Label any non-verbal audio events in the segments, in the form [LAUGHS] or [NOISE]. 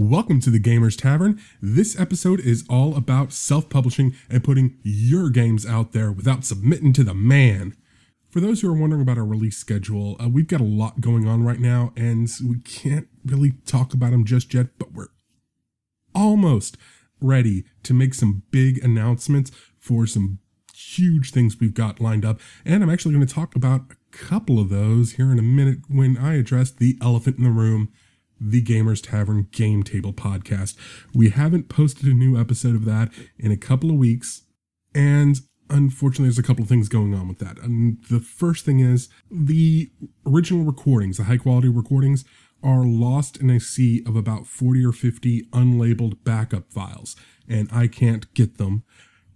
Welcome to the Gamers Tavern. This episode is all about self publishing and putting your games out there without submitting to the man. For those who are wondering about our release schedule, uh, we've got a lot going on right now and we can't really talk about them just yet, but we're almost ready to make some big announcements for some huge things we've got lined up. And I'm actually going to talk about a couple of those here in a minute when I address the elephant in the room the Gamers Tavern Game Table podcast. We haven't posted a new episode of that in a couple of weeks, and unfortunately, there's a couple of things going on with that. And the first thing is the original recordings, the high quality recordings, are lost in a sea of about 40 or 50 unlabeled backup files, and I can't get them.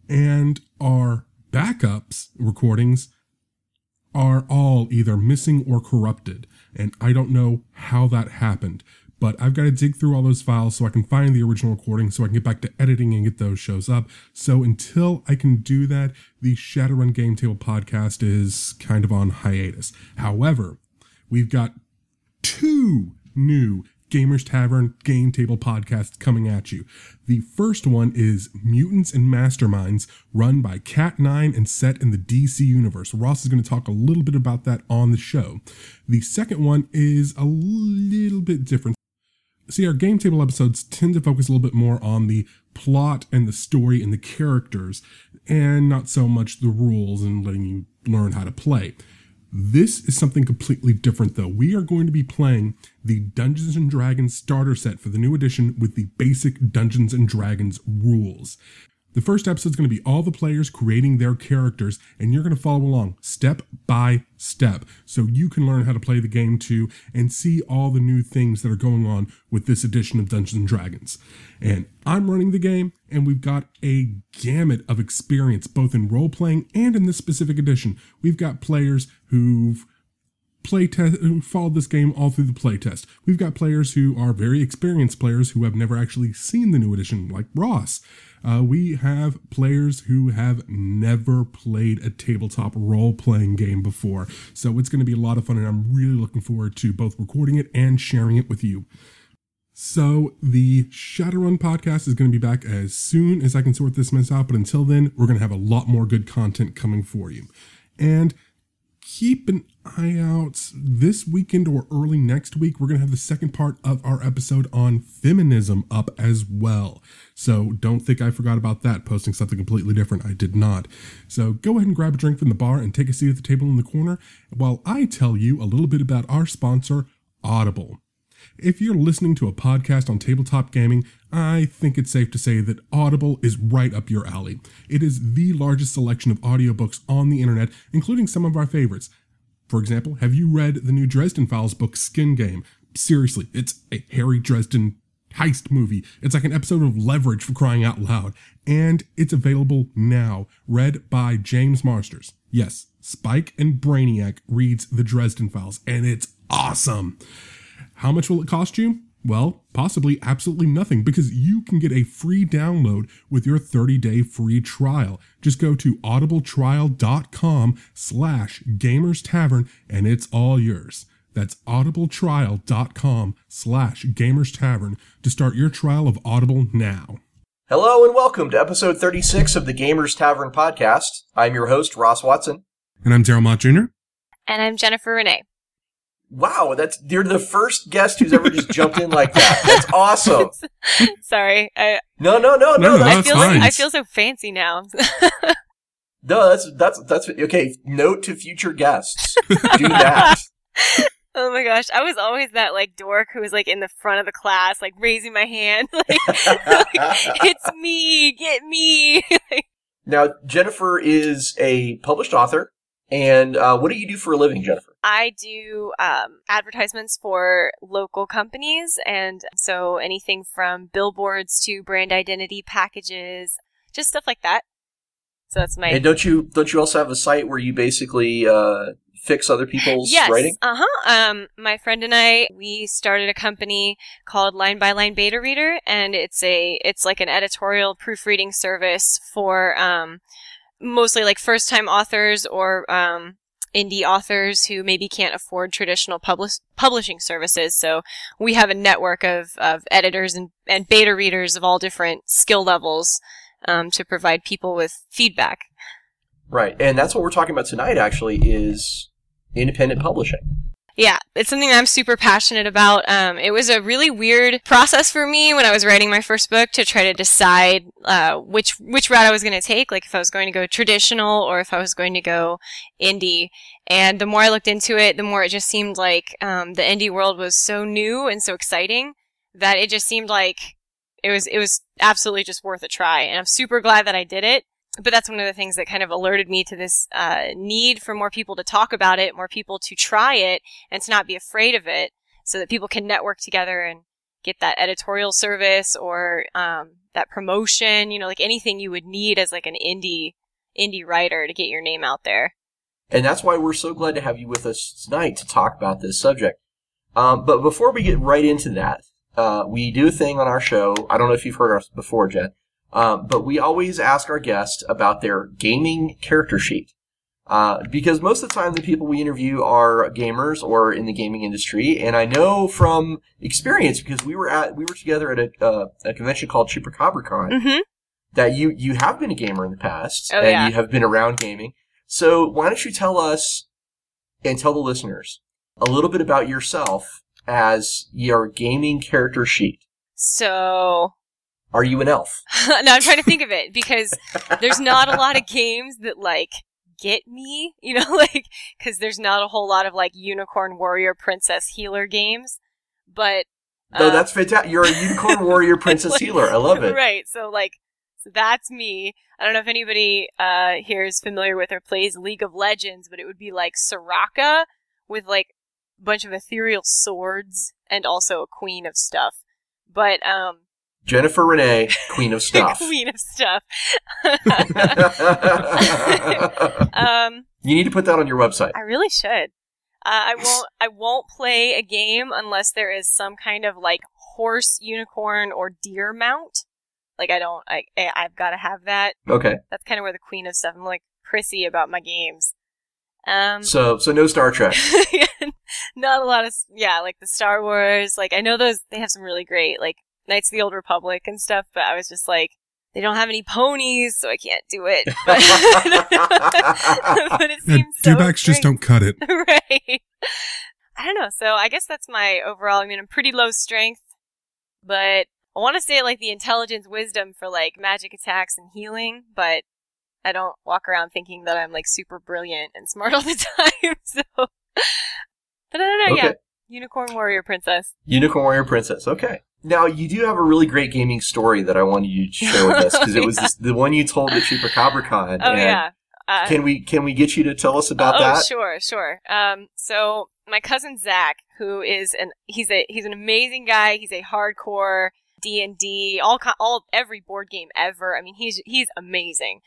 And our backups recordings are all either missing or corrupted and I don't know how that happened. But I've got to dig through all those files so I can find the original recording so I can get back to editing and get those shows up. So until I can do that, the Shadowrun Game Table podcast is kind of on hiatus. However, we've got two new Gamers Tavern Game Table podcast coming at you. The first one is Mutants and Masterminds, run by Cat9 and set in the DC universe. Ross is going to talk a little bit about that on the show. The second one is a little bit different. See, our game table episodes tend to focus a little bit more on the plot and the story and the characters, and not so much the rules and letting you learn how to play. This is something completely different though. We are going to be playing the Dungeons and Dragons starter set for the new edition with the basic Dungeons and Dragons rules. The first episode is going to be all the players creating their characters, and you're going to follow along step by step so you can learn how to play the game too and see all the new things that are going on with this edition of Dungeons and Dragons. And I'm running the game, and we've got a gamut of experience both in role playing and in this specific edition. We've got players who've play test who followed this game all through the playtest. We've got players who are very experienced players who have never actually seen the new edition, like Ross. Uh, we have players who have never played a tabletop role playing game before. So it's going to be a lot of fun, and I'm really looking forward to both recording it and sharing it with you. So the Shadowrun podcast is going to be back as soon as I can sort this mess out, but until then, we're going to have a lot more good content coming for you. And keep an eye out this weekend or early next week. We're going to have the second part of our episode on feminism up as well. So don't think I forgot about that, posting something completely different. I did not. So go ahead and grab a drink from the bar and take a seat at the table in the corner while I tell you a little bit about our sponsor, Audible. If you're listening to a podcast on tabletop gaming, I think it's safe to say that Audible is right up your alley. It is the largest selection of audiobooks on the internet, including some of our favorites. For example, have you read the new Dresden Files book, Skin Game? Seriously, it's a Harry Dresden heist movie. It's like an episode of Leverage for crying out loud. And it's available now, read by James Marsters. Yes, Spike and Brainiac reads the Dresden Files, and it's awesome. How much will it cost you? Well, possibly absolutely nothing because you can get a free download with your 30-day free trial. Just go to audibletrial.com slash gamers tavern and it's all yours. That's audibletrial.com slash gamers tavern to start your trial of Audible now. Hello and welcome to episode 36 of the Gamers Tavern podcast. I'm your host, Ross Watson. And I'm Daryl Mott Jr. And I'm Jennifer Renee. Wow, that's you're the first guest who's ever just jumped in like that. That's awesome. [LAUGHS] Sorry. I, no, no, no, no. No, I that's feel fine. I feel so fancy now. [LAUGHS] No, that's that's that's okay. Note to future guests: do that. [LAUGHS] oh my gosh, I was always that like dork who was like in the front of the class, like raising my hand, like, like, it's me, get me. now, Jennifer is a published author, and uh, what do you do for a living, Jennifer? I do um, advertisements for local companies, and so anything from billboards to brand identity packages, just stuff like that. So that's my And don't you don't you also have a site where you basically uh, fix other people's yes, writing? Uh huh. Um, my friend and I we started a company called Line by Line Beta Reader, and it's a it's like an editorial proofreading service for um, mostly like first time authors or um, indie authors who maybe can't afford traditional publish- publishing services. So we have a network of, of editors and, and beta readers of all different skill levels um, to provide people with feedback. Right, and that's what we're talking about tonight. Actually, is independent publishing. Yeah, it's something I'm super passionate about. Um, it was a really weird process for me when I was writing my first book to try to decide uh, which which route I was going to take, like if I was going to go traditional or if I was going to go indie. And the more I looked into it, the more it just seemed like um, the indie world was so new and so exciting that it just seemed like it was it was absolutely just worth a try. And I'm super glad that I did it but that's one of the things that kind of alerted me to this uh, need for more people to talk about it, more people to try it, and to not be afraid of it, so that people can network together and get that editorial service or um, that promotion. You know, like anything you would need as like an indie indie writer to get your name out there. And that's why we're so glad to have you with us tonight to talk about this subject. Um, but before we get right into that, uh, we do a thing on our show. I don't know if you've heard us before, Jen um, but we always ask our guests about their gaming character sheet. Uh, because most of the time the people we interview are gamers or in the gaming industry, and I know from experience because we were at we were together at a, uh, a convention called ChupacabraCon Mm-hmm. that you you have been a gamer in the past Oh, and yeah. you have been around gaming. So why don't you tell us and tell the listeners a little bit about yourself as your gaming character sheet? So Are you an elf? [LAUGHS] no, I'm trying to think of it because there's not a lot of games that like get me, you know, [LAUGHS] like because there's not a whole lot of like unicorn warrior princess healer games, but No, uh, that's fantastic. You're a [LAUGHS] unicorn warrior princess Like- healer. I love it. right. So like, so that's me. I don't know if anybody uh here is familiar with or plays League of Legends, but it would be like Soraka with like a bunch of ethereal swords and also a queen of stuff. But um, Jennifer Renee, [LAUGHS] Queen of Stuff. queen of stuff. [LAUGHS] um, you need to put that on your website. I really should. Uh, I won't. I won't play a game unless there is some kind of like horse, unicorn, or deer mount. Like I don't. I I- I've got to have that. Okay. That's kind of where the queen of stuff. I'm like prissy about my games. Um, So, so no Star Trek. [LAUGHS] not a lot of yeah, like the Star Wars. Like I know those they have some really great like Knights of the Old Republic and stuff, but I was just like they don't have any ponies, so I can't do it. [LAUGHS] But, [LAUGHS] but it Yeah, seems so dewbacks just don't cut it. [LAUGHS] right. I don't know. So I guess that's my overall. I mean, I'm pretty low strength, but I want to say like the intelligence, wisdom for like magic attacks and healing, but I don't walk around thinking that I'm like super brilliant and smart all the time. So, but I don't know. Okay. Yeah, unicorn warrior princess. Unicorn Warrior Princess. Okay. Now you do have a really great gaming story that I wanted you to share with us because it was [LAUGHS] Yeah. this, the one you told at ChupacabraCon. Oh and yeah. Uh, Can we can we get you to tell us about oh, that? sure, sure. Um, so my cousin Zach, who is an he's a he's an amazing guy. He's a hardcore D and D, all all every board game ever. I mean, he's he's amazing.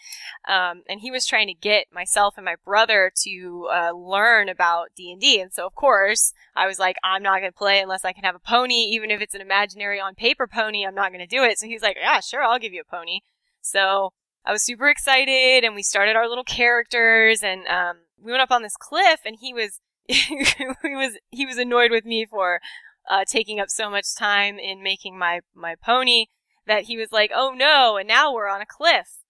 Um, and he was trying to get myself and my brother to uh, learn about D and D, and so of course I was like, I'm not going to play unless I can have a pony, even if it's an imaginary on paper pony. I'm not going to do it. So he's like, Yeah, sure, I'll give you a pony. So I was super excited, and we started our little characters, and um, we went up on this cliff, and he was [LAUGHS] he was he was annoyed with me for uh, taking up so much time in making my my pony that he was like, "Oh no!" And now we're on a cliff,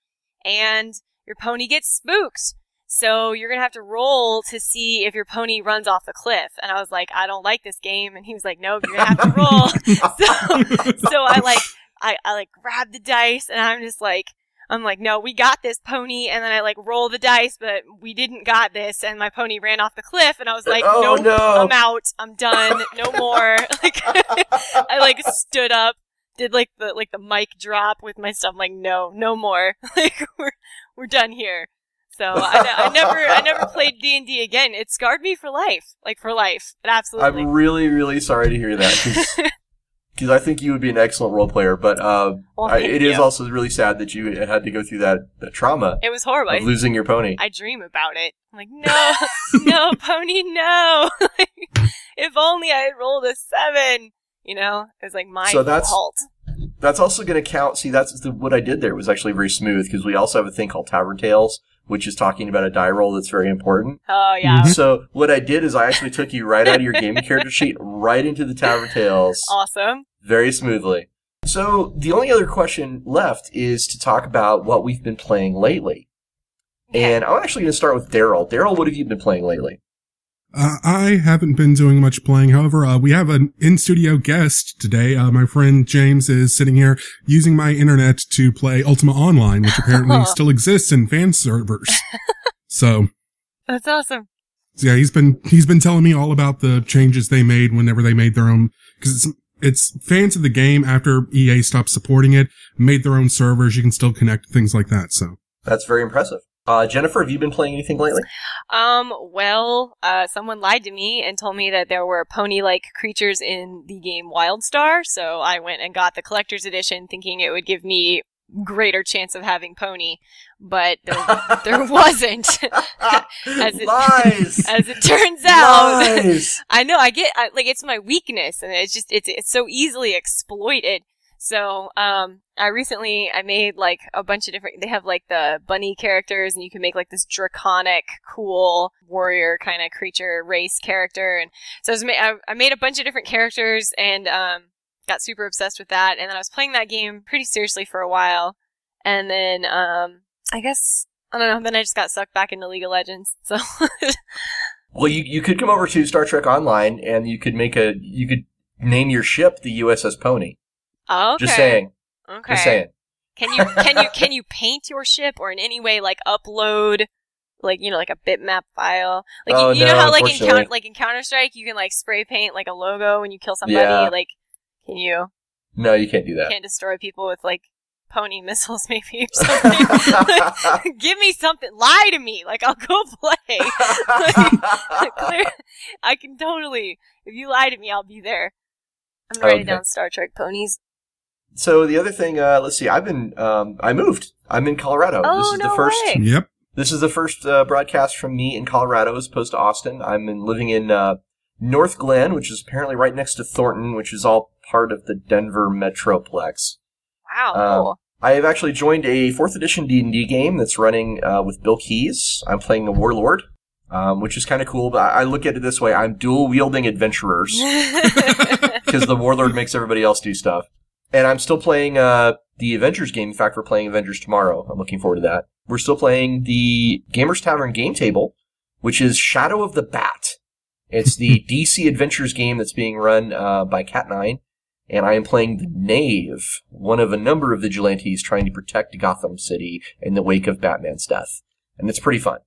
and your pony gets spooked. So you're gonna have to roll to see if your pony runs off the cliff. And I was like, I don't like this game. And he was like, No, you're gonna have to roll. [LAUGHS] so, so I like, I, I like grab the dice and I'm just like, I'm like, no, we got this pony. And then I like roll the dice, but we didn't got this. And my pony ran off the cliff and I was like, Oh, nope, no. I'm out. I'm done. No more. [LAUGHS] like, [LAUGHS] I like stood up, did like the, like the mic drop with my stuff. I'm like, no, no more. [LAUGHS] like, we're, we're done here. So I, I never, I never played D and D again. It scarred me for life, like for life. It absolutely. I'm really really sorry to hear that because I think you would be an excellent role player. But uh, Well, I, it is also really sad that you had to go through that, that trauma it was horrible. of losing your pony. I dream about it. I'm like, no, [LAUGHS] no, pony, no. [LAUGHS] if only I had rolled a seven. You know, it was like my So that's- fault. That's also going to count. See, that's the, what I did there was actually very smooth because we also have a thing called Tavern Tales, which is talking about a die roll that's very important. Oh yeah. Mhm. So what I did is I actually took you right out of your gaming character sheet, right into the Tavern Tales, Awesome. very smoothly. So the only other question left is to talk about what we've been playing lately. And I'm actually going to start with Daryl. Daryl, what have you been playing lately? Uh, I haven't been doing much playing. However, uh, we have an in-studio guest today. Uh, my friend James is sitting here using my internet to play Ultima Online, which apparently [LAUGHS] still exists in fan servers. [LAUGHS] so, That's awesome. so yeah, he's been he's been telling me all about the changes they made whenever they made their own because it's it's fans of the game after EA stopped supporting it made their own servers. You can still connect things like that. So. That's very impressive. Uh, Jennifer, have you been playing anything lately? Um, well, uh, someone lied to me and told me that there were pony-like creatures in the game Wildstar, so I went and got the collector's edition thinking it would give me greater chance of having pony, but there, [LAUGHS] there wasn't. [LAUGHS] As it- Lies. [LAUGHS] As it turns out, Lies. I know I get I, like it's my weakness, and it's just it's it's so easily exploited. So um, I recently I made like a bunch of different. They have like the bunny characters, and you can make like this draconic, cool warrior kind of creature race character. And so I, ma- I, I made a bunch of different characters, and um, got super obsessed with that. And then I was playing that game pretty seriously for a while, and then um, I guess I don't know. Then I just got sucked back into League of Legends. [LAUGHS] So Well, you, you could come over to Star Trek Online and you could make a you could name your ship the USS Pony. okay, Just saying. Okay. Just saying. Can you can you can you paint your ship or in any way like upload like you know like a bitmap file? Like Oh, you, you no, know how like in. Counter like in Counter Strike you can like spray paint like a logo when you kill somebody. Yeah. Like can you No, you can't do that. You can't destroy people with like pony [LAUGHS] missiles maybe or something? [LAUGHS] Give me something. Lie to me. Like I'll go play. [LAUGHS] Clear- I can totally. If you lie to me, I'll be there. I'm writing Okay. down Star Trek ponies. So the other thing, uh, let's see. I've been um, I moved. I'm in Colorado. Oh, this is no the first. way. Yep. This is the first uh, broadcast from me in Colorado as opposed to Austin. I'm in, living in uh, Northglenn, which is apparently right next to Thornton, which is all part of the Denver Metroplex. Wow. Um, cool. I have actually joined a fourth edition D and D game that's running uh, with Bill Keys. I'm playing a warlord, um, which is kind of cool. But I I look at it this way: I'm dual wielding adventurers [LAUGHS] [LAUGHS] because the warlord makes everybody else do stuff. And I'm still playing uh, the Avengers game. In fact, we're playing Avengers tomorrow. I'm looking forward to that. We're still playing the Gamers Tavern game table, which is Shadow of the Bat. It's the [LAUGHS] DC Adventures game that's being run uh, by Cat9, and I am playing the Knave, one of a number of vigilantes trying to protect Gotham City in the wake of Batman's death. And it's pretty fun.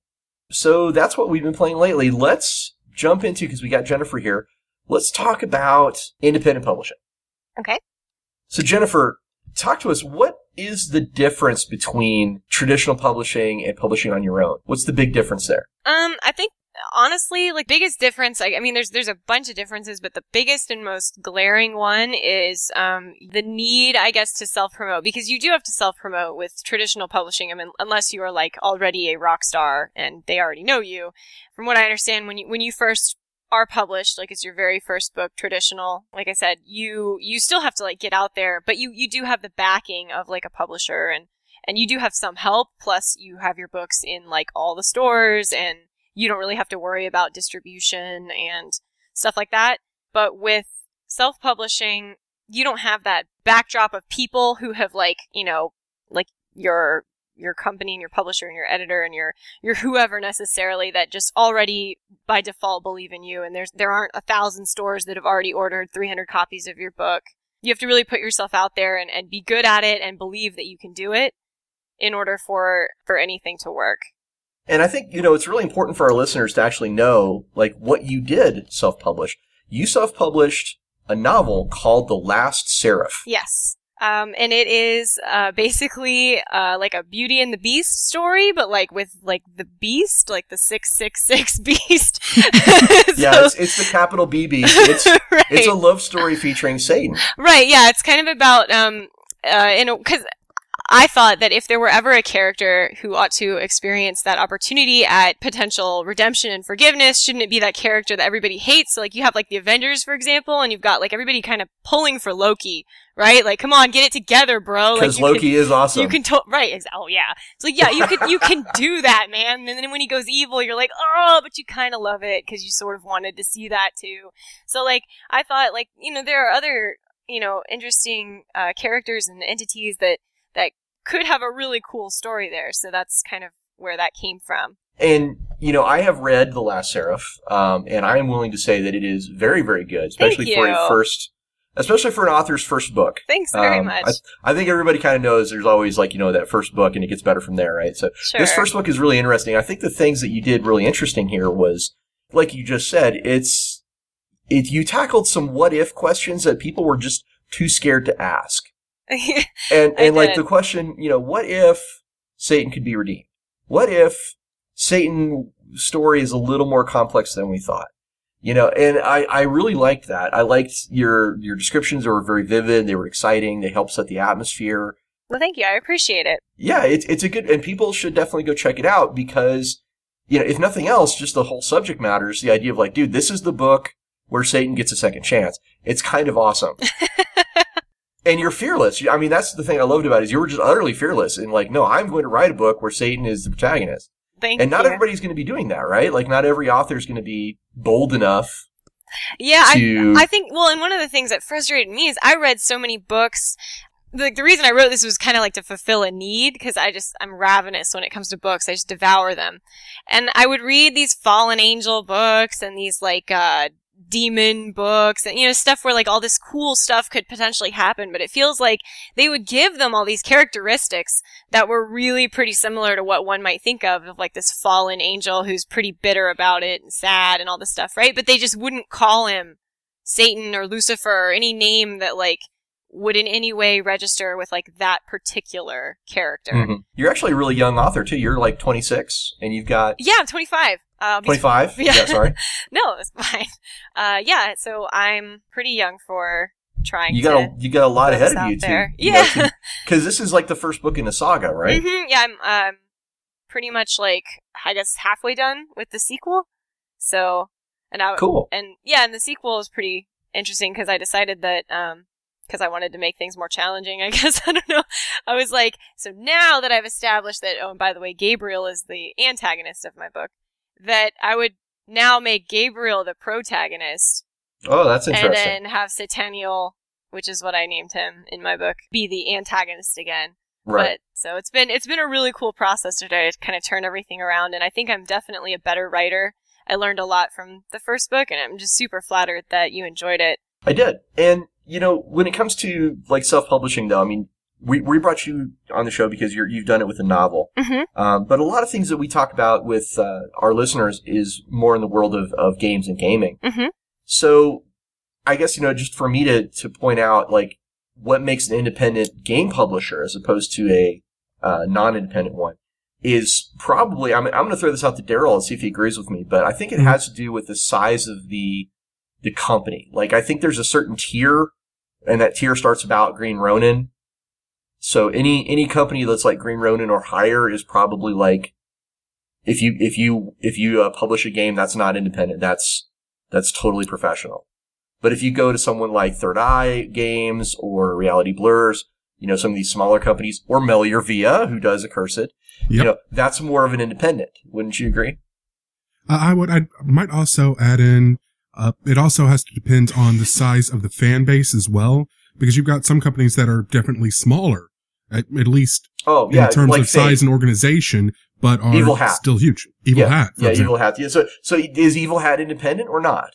So that's what we've been playing lately. Let's jump into, because we got Jennifer here, let's talk about independent publishing. Okay. So Jennifer, talk to us. What is the difference between traditional publishing and publishing on your own? What's the big difference there? Um, I think honestly, like biggest difference. I, I mean, there's there's a bunch of differences, but the biggest and most glaring one is um the need, I guess, to self promote because you do have to self promote with traditional publishing. I mean, unless you are like already a rock star and they already know you. From what I understand, when you when you first are published like it's your very first book traditional like i said you you still have to like get out there but you you do have the backing of like a publisher and and you do have some help plus you have your books in like all the stores and you don't really have to worry about distribution and stuff like that. But with self-publishing you don't have that backdrop of people who have like you know like your your company and your publisher and your editor and your your whoever necessarily that just already by default believe in you and there's there aren't a thousand stores that have already ordered 300 copies of your book you have to really put yourself out there and, and be good at it and believe that you can do it in order for for anything to work And I think, you know, it's really important for our listeners to actually know, like, what you did self-publish. You self-published a novel called The Last Seraph. yes um, and it is uh, basically uh, like a Beauty and the Beast story, but like with like the Beast, like the six six six [LAUGHS] Beast. [LAUGHS] Yeah, it's, it's the capital B beast. It's, right. [LAUGHS] it's a love story featuring Satan. Right, yeah, it's kind of about um uh know cuz I thought that if there were ever a character who ought to experience that opportunity at potential redemption and forgiveness, shouldn't it be that character that everybody hates? So like you have like the Avengers, for example, and you've got like everybody kind of pulling for Loki, right? Like, come on, get it together, bro. Because you Loki can- is awesome. You can to- right. Oh yeah. It's like yeah, you can you can do that, man. And then when he goes evil, you're like, oh, but you kind of love it because you sort of wanted to see that too. So like, I thought like you know there are other you know interesting uh, characters and entities that that could have a really cool story there. So that's kind of where that came from. And you know, I have read The Last Seraph, um, and I am willing to say that it is very, very good, especially for a first, especially for an author's first book. Thanks very Um, much. I, I think everybody kind of knows there's always like you know that first book, and it gets better from there, right? So sure. this first book is really interesting. I think the things that you did really interesting here was, like you just said, it's it you tackled some what if questions that people were just too scared to ask. [LAUGHS] And and like the question, you know, what if Satan could be redeemed? What if Satan story is a little more complex than we thought? You know, and I, I really liked that. I liked your your descriptions they were very vivid, they were exciting, they helped set the atmosphere. well, thank you. I appreciate it. Yeah, it's it's a good and people should definitely go check it out because you know, if nothing else, just the whole subject matters. the idea of like, dude, this is the book where Satan gets a second chance. It's kind of awesome. [LAUGHS] and you're fearless. I mean, that's the thing I loved about it is you were just utterly fearless and like, no, I'm going to write a book where Satan is the protagonist. Thank you. And not you. everybody's going to be doing that, right? Like, not every author is going to be bold enough yeah, I to. I think, well, and one of the things that frustrated me is I read so many books. The, the reason I wrote this was kind of like to fulfill a need because I just, I'm ravenous when it comes to books. I just devour them. And I would read these fallen angel books and these like, uh, demon books and, you know, stuff where like all this cool stuff could potentially happen, but it feels like they would give them all these characteristics that were really pretty similar to what one might think of, of like this fallen angel who's pretty bitter about it and sad and all this stuff, right? But they just wouldn't call him Satan or Lucifer or any name that like would in any way register with like that particular character. Mhm. You're actually a really young author too. You're like 26 and you've got Yeah, I'm 25. Uh, 25. [LAUGHS] Yeah. yeah, sorry. [LAUGHS] no, it's fine. Uh, yeah, so I'm pretty young for trying You to. got a, you got a lot ahead of you too. Yeah. Because [LAUGHS] this is like the first book in a saga, right? hmm yeah, I'm um, pretty much like I guess halfway done with the sequel. So, and I Cool. and yeah, and the sequel is pretty interesting because I decided that um because I wanted to make things more challenging. I guess I don't know. I was like, so now that I've established that, oh, and by the way, Gabriel is the antagonist of my book, that I would now make Gabriel the protagonist Oh, that's interesting. and then have Sataniel, which is what I named him in my book, be the antagonist again. right. But so it's been it's been a really cool process today to kind of turn everything around, and I think I'm definitely a better writer. I learned a lot from the first book, and I'm just super flattered that you enjoyed it. I did. And, you know, when it comes to like self-publishing though, I mean, we, we brought you on the show because you're, you've done it with a novel. Mhm. Um, but a lot of things that we talk about with uh, our listeners is more in the world of, of games and gaming. Mhm. So I guess, you know, just for me to, to point out like what makes an independent game publisher as opposed to a uh, non-independent one is probably, I'm, I'm going to throw this out to Daryl and see if he agrees with me, but I think it Mhm. has to do with the size of the, the company. Like I think there's a certain tier and that tier starts about Green Ronin. So any, any company that's like Green Ronin or higher is probably like, if you, if you, if you uh, publish a game that's not independent, that's, that's totally professional. But if you go to someone like Third Eye Games or Reality Blurs, you know, some of these smaller companies or Melior Via, who does Accursed, you Yep. know, that's more of an independent. Wouldn't you agree? I I would. I might also add in. Uh, it also has to depend on the size of the fan base as well, because you've got some companies that are definitely smaller, at, at least Oh, yeah. in terms like of size and organization, but are Evil Hat. still huge. Evil yeah, Hat, Yeah, example. Evil Hat. Yeah, so, so is Evil Hat independent or not?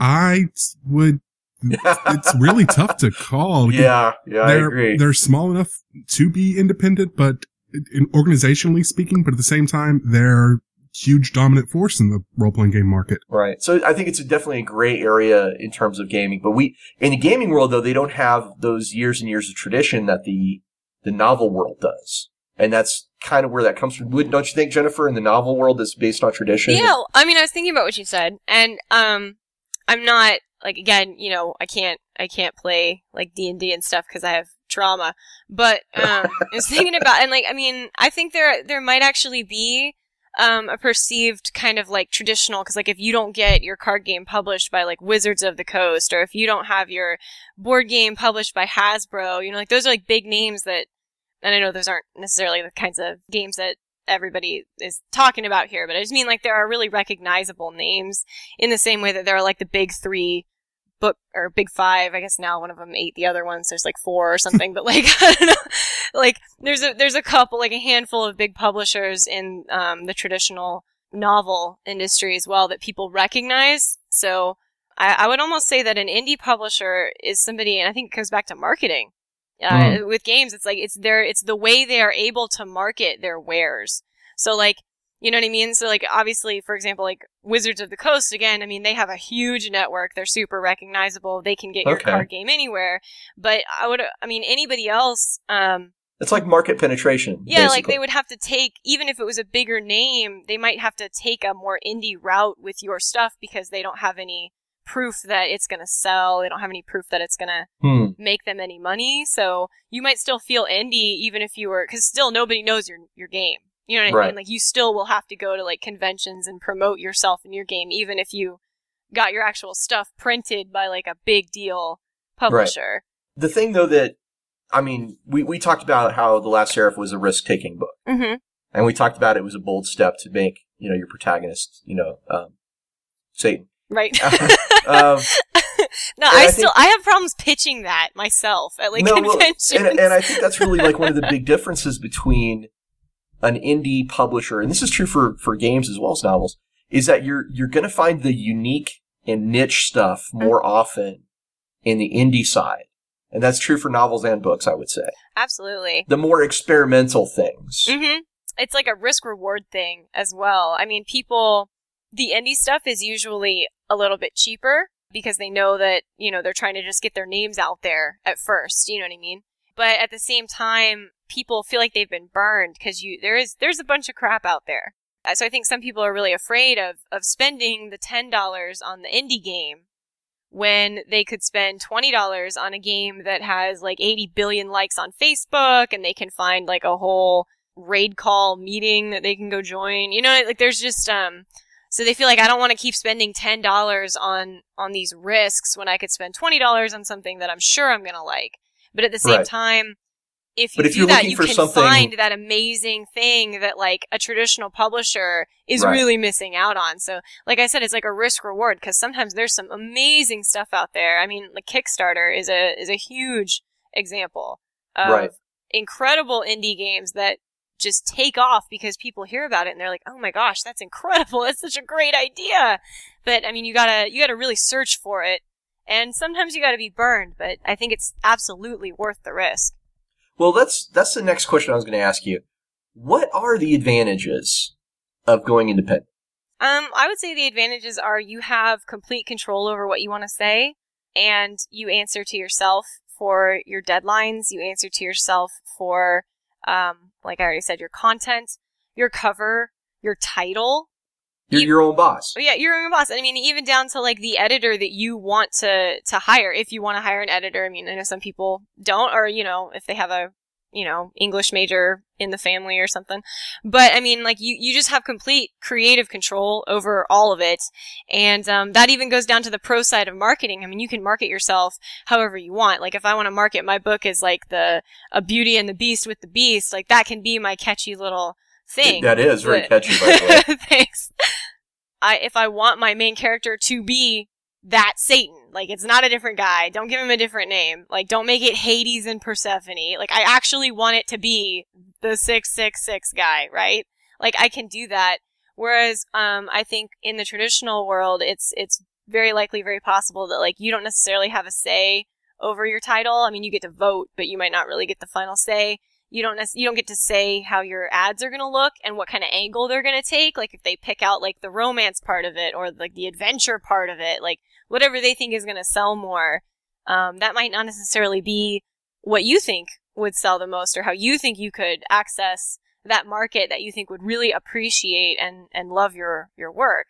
I would. It's really [LAUGHS] tough to call. yeah, yeah, I they're, agree. They're small enough to be independent, but in, organizationally speaking, but at the same time, they're huge dominant force in the role playing game market. Right. So I think it's a definitely a gray area in terms of gaming. But we, in the gaming world though, they don't have those years and years of tradition that the, the novel world does. And that's kind of where that comes from. Wouldn't- Don't you think, Jennifer, in the novel world that's based on tradition? Yeah, I mean, I was thinking about what you said, and um, I'm not like again, you know, I can't I can't play like D and D and stuff because I have trauma. But um, [LAUGHS] I was thinking about and like I mean I think there there might actually be um, a perceived kind of like traditional because like if you don't get your card game published by like Wizards of the Coast or if you don't have your board game published by Hasbro, you know like those are like big names that and I know those aren't necessarily the kinds of games that everybody is talking about here, but I just mean like there are really recognizable names in the same way that there are like the big three book or big five. I guess now one of them ate the other ones. There's like four or something, but like [LAUGHS] I don't know, like there's a there's a couple like a handful of big publishers in um, the traditional novel industry as well that people recognize. So I, I would almost say that an indie publisher is somebody, and I think it goes back to marketing. Uh, mm. With games, it's like it's their it's the way they are able to market their wares. So like you know what I mean? So like obviously, for example, like Wizards of the Coast again, I mean they have a huge network. They're super recognizable. They can get your okay. card game anywhere. But I would I mean anybody else um it's like market penetration. Yeah, basically. like they would have to take even if it was a bigger name, they might have to take a more indie route with your stuff because they don't have any proof that it's going to sell. They don't have any proof that it's going to hmm. make them any money. So you might still feel indie even if you were, cause still nobody knows your, your game. You know what right. I mean? Like you still will have to go to like conventions and promote yourself and your game, even if you got your actual stuff printed by like a big deal publisher. Right. The thing though that, I mean, we, we talked about how The Last Seraph was a risk taking book. Mm-hmm. And we talked about it was a bold step to make, you know, your protagonist, you know, um, Satan. Right. [LAUGHS] um, [LAUGHS] no, I, I, still think, I have problems pitching that myself at like no, conventions. Well, and, and I think that's really like one of the big differences between an indie publisher, and this is true for for games as well as novels, is that you're you're going to find the unique and niche stuff more often in the indie side. And that's true for novels and books, I would say. Absolutely. The more experimental things. Mm-hmm. It's like a risk reward thing as well. I mean, people, the indie stuff is usually a little bit cheaper because they know that, you know, they're trying to just get their names out there at first. You know what I mean? But at the same time, people feel like they've been burned because you, there is, there's a bunch of crap out there. Uh, so I think some people are really afraid of, of spending the $10 on the indie game when they could spend $20 on a game that has like 80 billion likes on Facebook and they can find like a whole raid call meeting that they can go join. You know, like there's just, um, so they feel like I don't want to keep spending ten dollars on on these risks when I could spend twenty dollars on something that I'm sure I'm gonna like. But at the same right. time, if you but if do that, you can something... find that amazing thing that like a traditional publisher is right. really missing out on. So, like I said, it's like a risk reward because sometimes there's some amazing stuff out there. I mean, like Kickstarter is a is a huge example of right. incredible indie games that just take off because people hear about it and they're like, "Oh my gosh, that's incredible! [LAUGHS] That's such a great idea." But I mean, you gotta you gotta really search for it, and sometimes you gotta be burned. But I think it's absolutely worth the risk. Well, that's that's the next question I was going to ask you. What are the advantages of going independent? Um, I would say the advantages are you have complete control over what you want to say, and you answer to yourself for your deadlines. You answer to yourself for um, like I already said, your content, your cover, your title. You're even, your own boss. Yeah, you're your own boss. And I mean, even down to like the editor that you want to, to hire. If you want to hire an editor, I mean, I know some people don't, or, you know, if they have a you know, English major in the family or something. But I mean, like you, you just have complete creative control over all of it. And, um, that even goes down to the pro side of marketing. I mean, you can market yourself however you want. Like if I want to market my book as like the, a beauty and the beast with the beast, like that can be my catchy little thing. That is very but, catchy, by the way. [LAUGHS] Thanks. I, if I want my main character to be that Satan. Like, it's not a different guy. Don't give him a different name. Like, don't make it Hades and Persephone. Like, I actually want it to be the 666 guy, right? Like, I can do that. Whereas, um, I think in the traditional world, it's, it's very likely, very possible that, like, you don't necessarily have a say over your title. I mean, you get to vote, but you might not really get the final say you don't nec- you don't get to say how your ads are going to look and what kind of angle they're going to take like if they pick out like the romance part of it or like the adventure part of it like whatever they think is going to sell more um, that might not necessarily be what you think would sell the most or how you think you could access that market that you think would really appreciate and and love your your work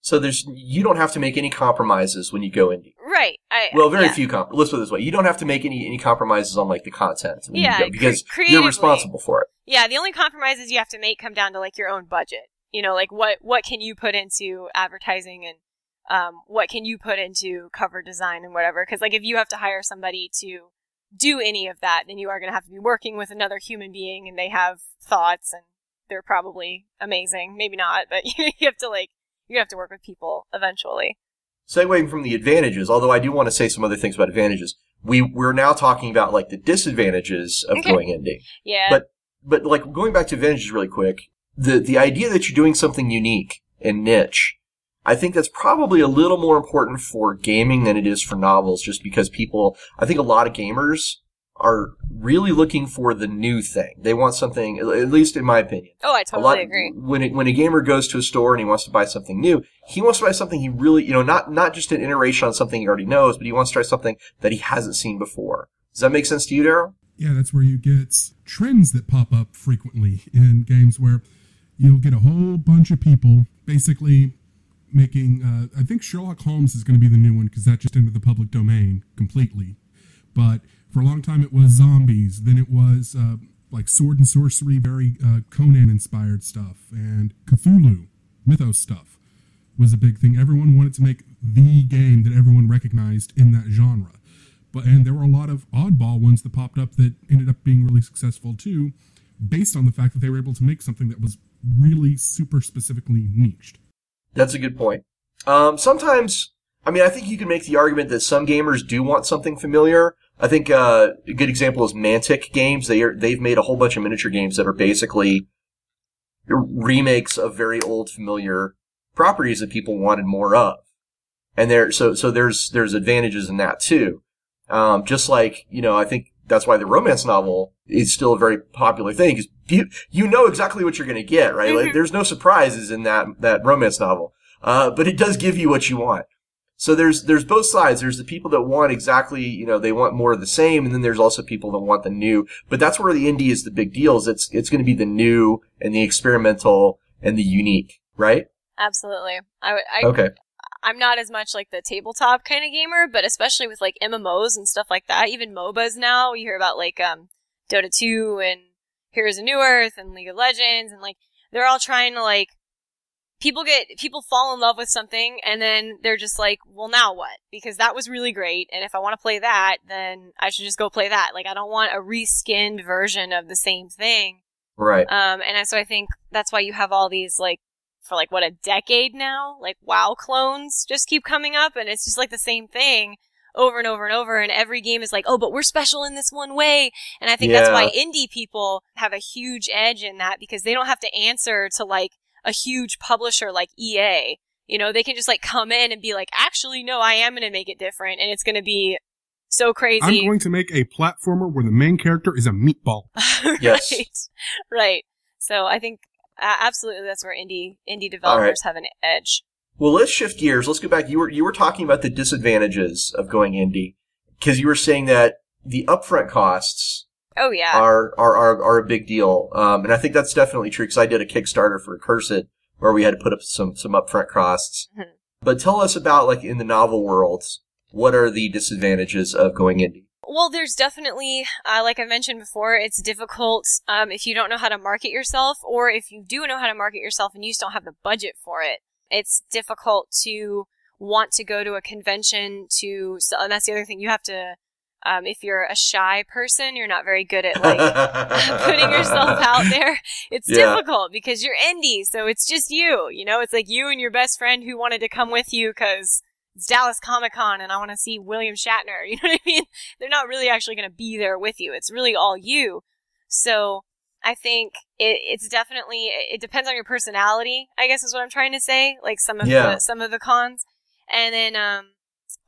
So there's you don't have to make any compromises when you go indie. Right. I, Well, very yeah. few. Comp- let's put it this way: you don't have to make any any compromises on like the content Yeah, you go, because cre- you're responsible for it. Yeah, the only compromises you have to make come down to like your own budget. You know, like what what can you put into advertising and um, what can you put into cover design and whatever. Because like if you have to hire somebody to do any of that, then you are going to have to be working with another human being, and they have thoughts, and they're probably amazing. Maybe not, but [LAUGHS] you have to like you have to work with people eventually. Segueing from the advantages, although I do want to say some other things about advantages. We we're now talking about like the disadvantages of Okay. going indie. Yeah. But but like going back to advantages really quick, the the idea that you're doing something unique and niche, I think that's probably a little more important for gaming than it is for novels, just because people I think a lot of gamers are really looking for the new thing. They want something at least in my opinion. oh, I totally lot agree. when it, when a gamer goes to a store and he wants to buy something new, he wants to buy something he really, you know, not not just an iteration on something he already knows, but he wants to try something that he hasn't seen before. Does that make sense to you, Daryl? Yeah, that's where you get trends that pop up frequently in games where you'll get a whole bunch of people basically making. Uh, I think Sherlock Holmes is going to be the new one because that just entered the public domain completely. But for a long time, it was zombies. Then it was uh, like sword and sorcery, very uh, Conan inspired stuff, and Cthulhu, mythos stuff was a big thing. Everyone wanted to make the game that everyone recognized in that genre. But and there were a lot of oddball ones that popped up that ended up being really successful too, based on the fact that they were able to make something that was really super specifically niched. That's a good point. Um, sometimes, I mean, I think you can make the argument that some gamers do want something familiar. I think uh, a good example is Mantic Games. They are, they've made a whole bunch of miniature games that are basically remakes of very old familiar properties that people wanted more of. And there, so so there's there's advantages in that too. Um, just like you know, I think that's why the romance novel is still a very popular thing because you you know exactly what you're going to get, right? Like, Mhm. there's no surprises in that that romance novel, uh, but it does give you what you want. So there's there's both sides. There's the people that want exactly, you know, they want more of the same, and then there's also people that want the new. But that's where the indie is the big deal. Is it's it's going to be the new and the experimental and the unique, right? Absolutely. I, I Okay. I'm not as much like the tabletop kind of gamer, but especially with like MMOs and stuff like that, even MOBAs now, you hear about like um Dota 2 and Heroes of Newerth and League of Legends and like they're all trying to like people get people fall in love with something and then they're just like, well now what? Because that was really great and if I want to play that, then I should just go play that. Like I don't want a reskinned version of the same thing. Right. Um, and so I think that's why you have all these like for like what a decade now, like WoW clones just keep coming up, and it's just like the same thing over and over and over. And every game is like, oh, but we're special in this one way. And I think that's why indie people have a huge edge in that because they don't have to answer to like a huge publisher like EA. You know, they can just like come in and be like, actually, no, I am going to make it different, and it's going to be so crazy. I'm going to make a platformer where the main character is a meatball. [LAUGHS] Yes. right. Right. So I think absolutely that's where indie indie developers have an edge. Well, let's shift gears. Let's go back. You were you were talking about the disadvantages of going indie because you were saying that the upfront costs Oh yeah. are are are, are a big deal, um, and I think that's definitely true because I did a Kickstarter for Cursed where we had to put up some some upfront costs. Mhm. But tell us about like in the novel world, what are the disadvantages of going indie? Well, there's definitely, uh, like I mentioned before, it's difficult um, if you don't know how to market yourself, or if you do know how to market yourself and you just don't have the budget for it. It's difficult to want to go to a convention to, so, and that's the other thing. You have to, um, if you're a shy person, you're not very good at like [LAUGHS] putting yourself [LAUGHS] out there. It's Yeah. difficult because you're indie, so it's just you. You know, it's like you and your best friend who wanted to come with you because it's Dallas Comic Con and I want to see William Shatner. [LAUGHS] You know what I mean? They're not really actually going to be there with you. It's really all you. So I think it, it's definitely it depends on your personality. I guess is what I'm trying to say. Like some of Yeah. the some of the cons, and then um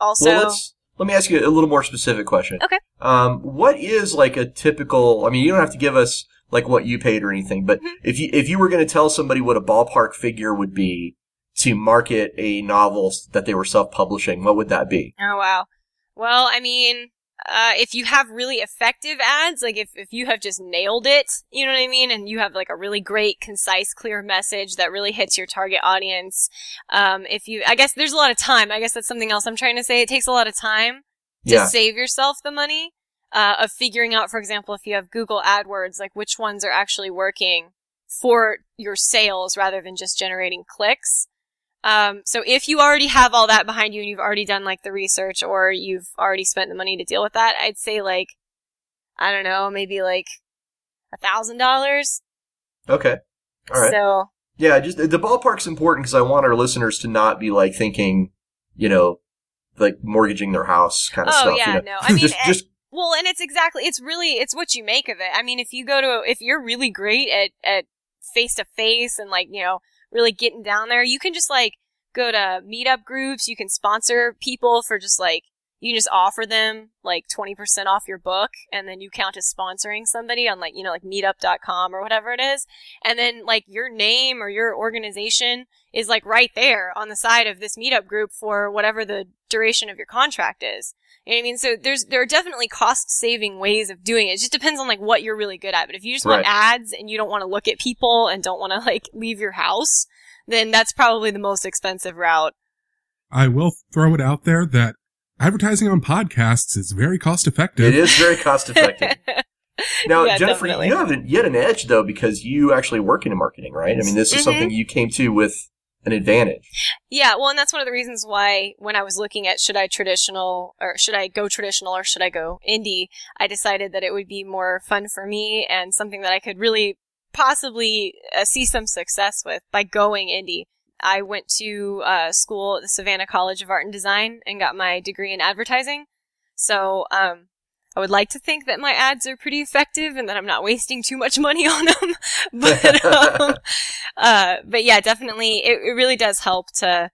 also well, let's let me ask you a little more specific question. Okay. Um, what is like a typical? I mean, you don't have to give us like what you paid or anything, but Mhm. if you if you were going to tell somebody what a ballpark figure would be to market a novel that they were self publishing, what would that be? Oh wow. Well, I mean, uh, if you have really effective ads, like if, if you have just nailed it, you know what I mean? And you have like a really great, concise, clear message that really hits your target audience. Um, if you, I guess there's a lot of time. I guess that's something else I'm trying to say. It takes a lot of time to Yeah. save yourself the money, uh, of figuring out, for example, if you have Google AdWords, like which ones are actually working for your sales rather than just generating clicks. Um, so if you already have all that behind you and you've already done like the research or you've already spent the money to deal with that, I'd say like, I don't know, maybe like a thousand dollars. Okay. All right. So Yeah, just the ballpark's important because I want our listeners to not be like thinking, you know, like mortgaging their house kind of Oh, stuff. yeah, you know? no. I [LAUGHS] mean, just, eh, just Well, and it's exactly, it's really, it's what you make of it. I mean, if you go to, if you're really great at, at face to face and like, you know, really getting down there, you can just like go to meetup groups. You can sponsor people for just like, you can just offer them like 20% off your book and then you count as sponsoring somebody on like, you know, like meetup.com or whatever it is. And then like your name or your organization is like right there on the side of this meetup group for whatever the duration of your contract is. You know what I mean? So there's there are definitely cost saving ways of doing it. It just depends on like what you're really good at. But if you just want ads and you don't want to look at people and don't want to like leave your house, then that's probably the most expensive route. I will throw it out there that advertising on podcasts is very cost effective. it is very cost effective. [LAUGHS] Now, Yeah, Jennifer, definitely. you have an, you had an edge though because you actually work in marketing, right? I mean, this is Mhm. something you came to with an advantage. Yeah, well, and that's one of the reasons why when I was looking at should I traditional or should I go traditional or should I go indie, I decided that it would be more fun for me and something that I could really possibly uh, see some success with by going indie. I went to uh, school at the Savannah College of Art and Design and got my degree in advertising. So, um, I would like to think that my ads are pretty effective and that I'm not wasting too much money [LAUGHS] on them. [LAUGHS] but, [LAUGHS] um, uh, but yeah, definitely, it, it really does help to,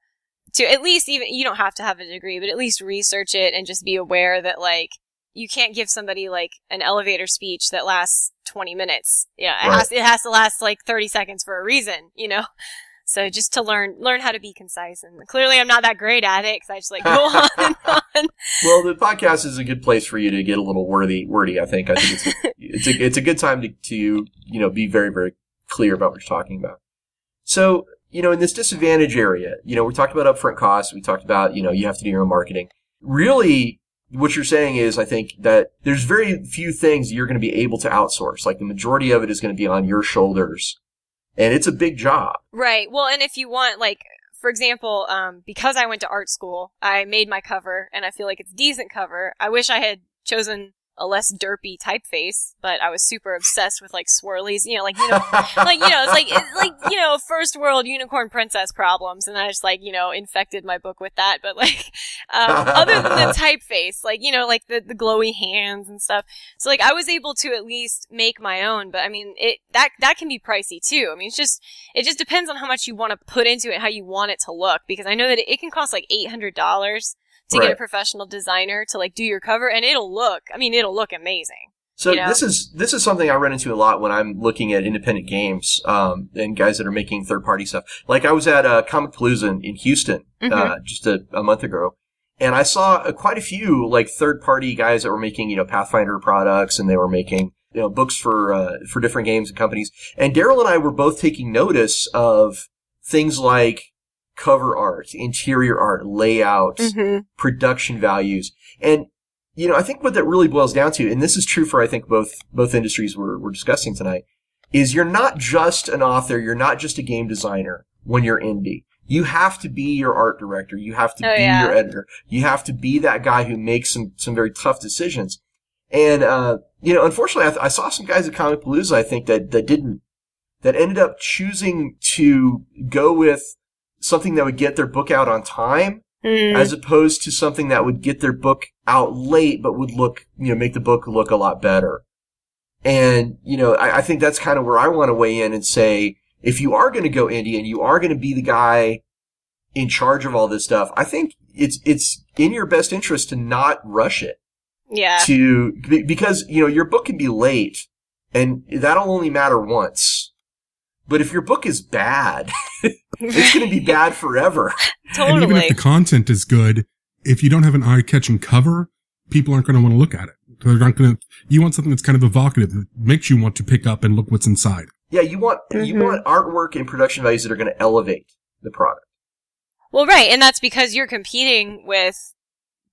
to at least even, you don't have to have a degree, but at least research it and just be aware that like, you can't give somebody like an elevator speech that lasts 20 minutes. Yeah, it Right. has, it has to last like 30 seconds for a reason, you know? So just to learn, learn how to be concise. And clearly I'm not that great at it because I just like go [LAUGHS] on and on. Well, the podcast is a good place for you to get a little wordy. Wordy, I think. I think it's a, [LAUGHS] it's a it's a good time to to you know be very very clear about what you're talking about. So you know, in this disadvantage area, you know, we talked about upfront costs. We talked about you know you have to do your own marketing. Really, what you're saying is, I think that there's very few things you're going to be able to outsource. Like the majority of it is going to be on your shoulders, and it's a big job. Right. Well, and if you want, like, for example, um, because I went to art school, I made my cover, and I feel like it's decent cover. I wish I had chosen a less derpy typeface, but I was super obsessed with like swirlies, you know, like you know, like you know, it's like it's like you know, first world unicorn princess problems, and I just like you know infected my book with that. But like, um, other than the [LAUGHS] typeface, like you know, like the the glowy hands and stuff. So like I was able to at least make my own, but I mean it that that can be pricey too. I mean it's just it just depends on how much you want to put into it, how you want it to look. Because I know that it can cost like eight hundred dollars to get a professional designer to like do your cover, and it'll look. I mean, it'll look amazing. So You know? this is this is something I run into a lot when I'm looking at independent games um, and guys that are making third party stuff. Like I was at uh, Comicpalooza in, in Houston uh, just a, a month ago, and I saw uh, quite a few like third party guys that were making you know Pathfinder products and they were making you know books for uh, for different games and companies. And Daryl and I were both taking notice of things like cover art, interior art, layout, Mm-hmm. production values. And, you know, I think what that really boils down to, and this is true for, I think, both, both industries we're, we're discussing tonight, is you're not just an author, you're not just a game designer when you're indie. You have to be your art director. You have to Oh, be yeah. your editor. You have to be that guy who makes some, some very tough decisions. And, uh, you know, unfortunately, I, th- I saw some guys at Comicpalooza, I think, that, that didn't, that ended up choosing to go with something that would get their book out on time Mm. as opposed to something that would get their book out late but would look, you know, make the book look a lot better. And, you know, I, I think that's kind of where I want to weigh in and say, if you are going to go indie and you are going to be the guy in charge of all this stuff, I think it's, it's in your best interest to not rush it yeah. to, because, you know, your book can be late and that'll only matter once. But if your book is bad, [LAUGHS] it's going to be bad forever. [LAUGHS] totally. And even if the content is good, if you don't have an eye-catching cover, people aren't going to want to look at it. They're not going to, you want something that's kind of evocative that makes you want to pick up and look what's inside. Yeah, you want you Mhm. want artwork and production values that are going to elevate the product. Well, right, and that's because you're competing with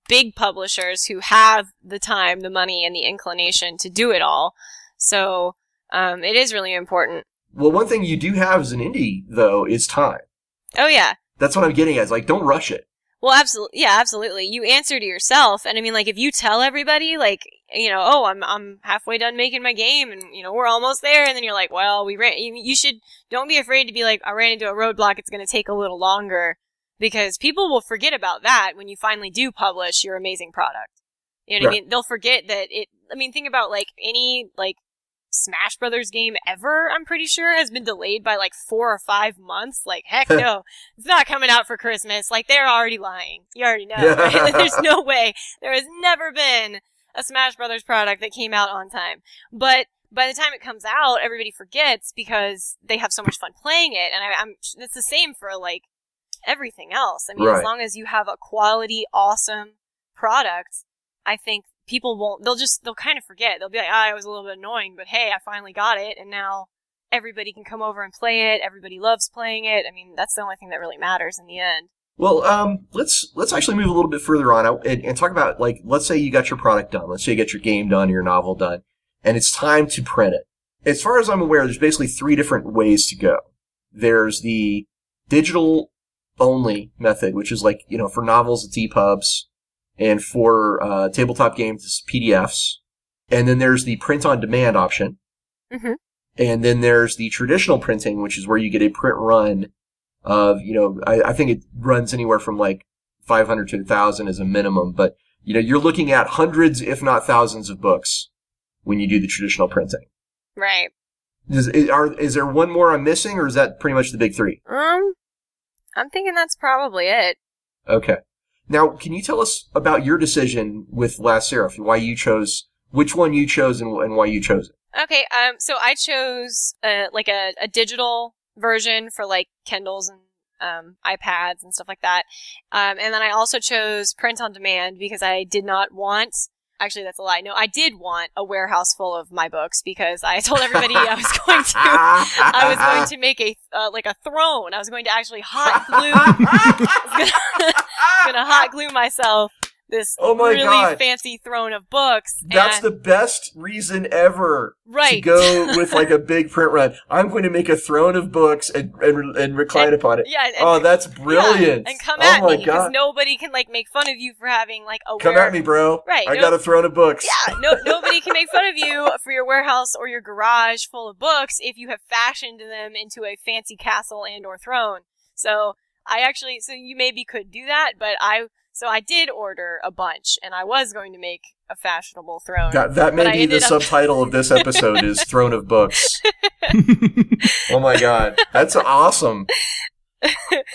big publishers who have the time, the money, and the inclination to do it all. So um, it is really important. Well, one thing you do have as an indie though is time. Oh yeah. That's what I'm getting at. Is like, don't rush it. Well, absolutely. Yeah, absolutely. You answer to yourself, and I mean, like, if you tell everybody, like, you know, oh, I'm I'm halfway done making my game, and you know, we're almost there, and then you're like, well, we ran. You, you should don't be afraid to be like, I ran into a roadblock. It's going to take a little longer because people will forget about that when you finally do publish your amazing product. You know what I mean? They'll forget that it. I mean, think about like any like Smash Brothers game ever. I'm pretty sure has been delayed by like four or five months. Like, heck [LAUGHS] no, it's not coming out for Christmas. Like they're already lying. You already know. Right? [LAUGHS] Like, [LAUGHS] there's no way. There has never been a Smash Brothers product that came out on time. But by the time it comes out, everybody forgets because they have so much fun playing it. And I, I'm it's the same for like everything else. I mean, Right. as long as you have a quality, awesome product, I think people won't. They'll just they'll kind of forget. They'll be like, ah, it was a little bit annoying, but hey, I finally got it, and now everybody can come over and play it. Everybody loves playing it. I mean, that's the only thing that really matters in the end. Well, um, let's let's actually move a little bit further on and, and talk about like, let's say you got your product done. Let's say you get your game done, your novel done, and it's time to print it. As far as I'm aware, there's basically three different ways to go. There's the digital only method, which is like you know for novels it's EPUBs, and for uh, tabletop games it's PDFs, and then there's the print on demand option, Mhm. and then there's the traditional printing, which is where you get a print run of, you know, I, I think it runs anywhere from like 500 to 1,000 as a minimum, but, you know, you're looking at hundreds, if not thousands of books when you do the traditional printing. Right. Is, is, are, is there one more I'm missing, or is that pretty much the big three? Um, I'm thinking that's probably it. Okay. Now, can you tell us about your decision with Last Seraph, why you chose, which one you chose and, and why you chose it? Okay, um, so I chose uh, like a, a digital version for like Kindles and um, iPads and stuff like that, um, and then I also chose print on demand because I did not want. Actually, that's a lie. No, I did want a warehouse full of my books because I [LAUGHS] told everybody I was going to. I was going to make a uh, like a throne. I was going to actually hot glue. [LAUGHS] I was gonna, [LAUGHS] gonna hot glue myself this Oh my really God. fancy throne of books. That's and, the best reason ever right. to go [LAUGHS] with like a big print run. I'm going to make a throne of books and and, and recline And- upon it. yeah, and, Oh, that's brilliant! Yeah, and come oh at me because nobody can like make fun of you for having like a come at me, bro! Right, I no- got a throne of books. Yeah, no, nobody can make fun of you for your warehouse or your garage full of books if you have fashioned them into a fancy castle and or throne. So I actually, so you maybe could do that, but I, so I did order a bunch, and I was going to make a fashionable throne. That, that may be the up- subtitle of this episode is [LAUGHS] Throne of Books. [LAUGHS] Oh my god, that's awesome.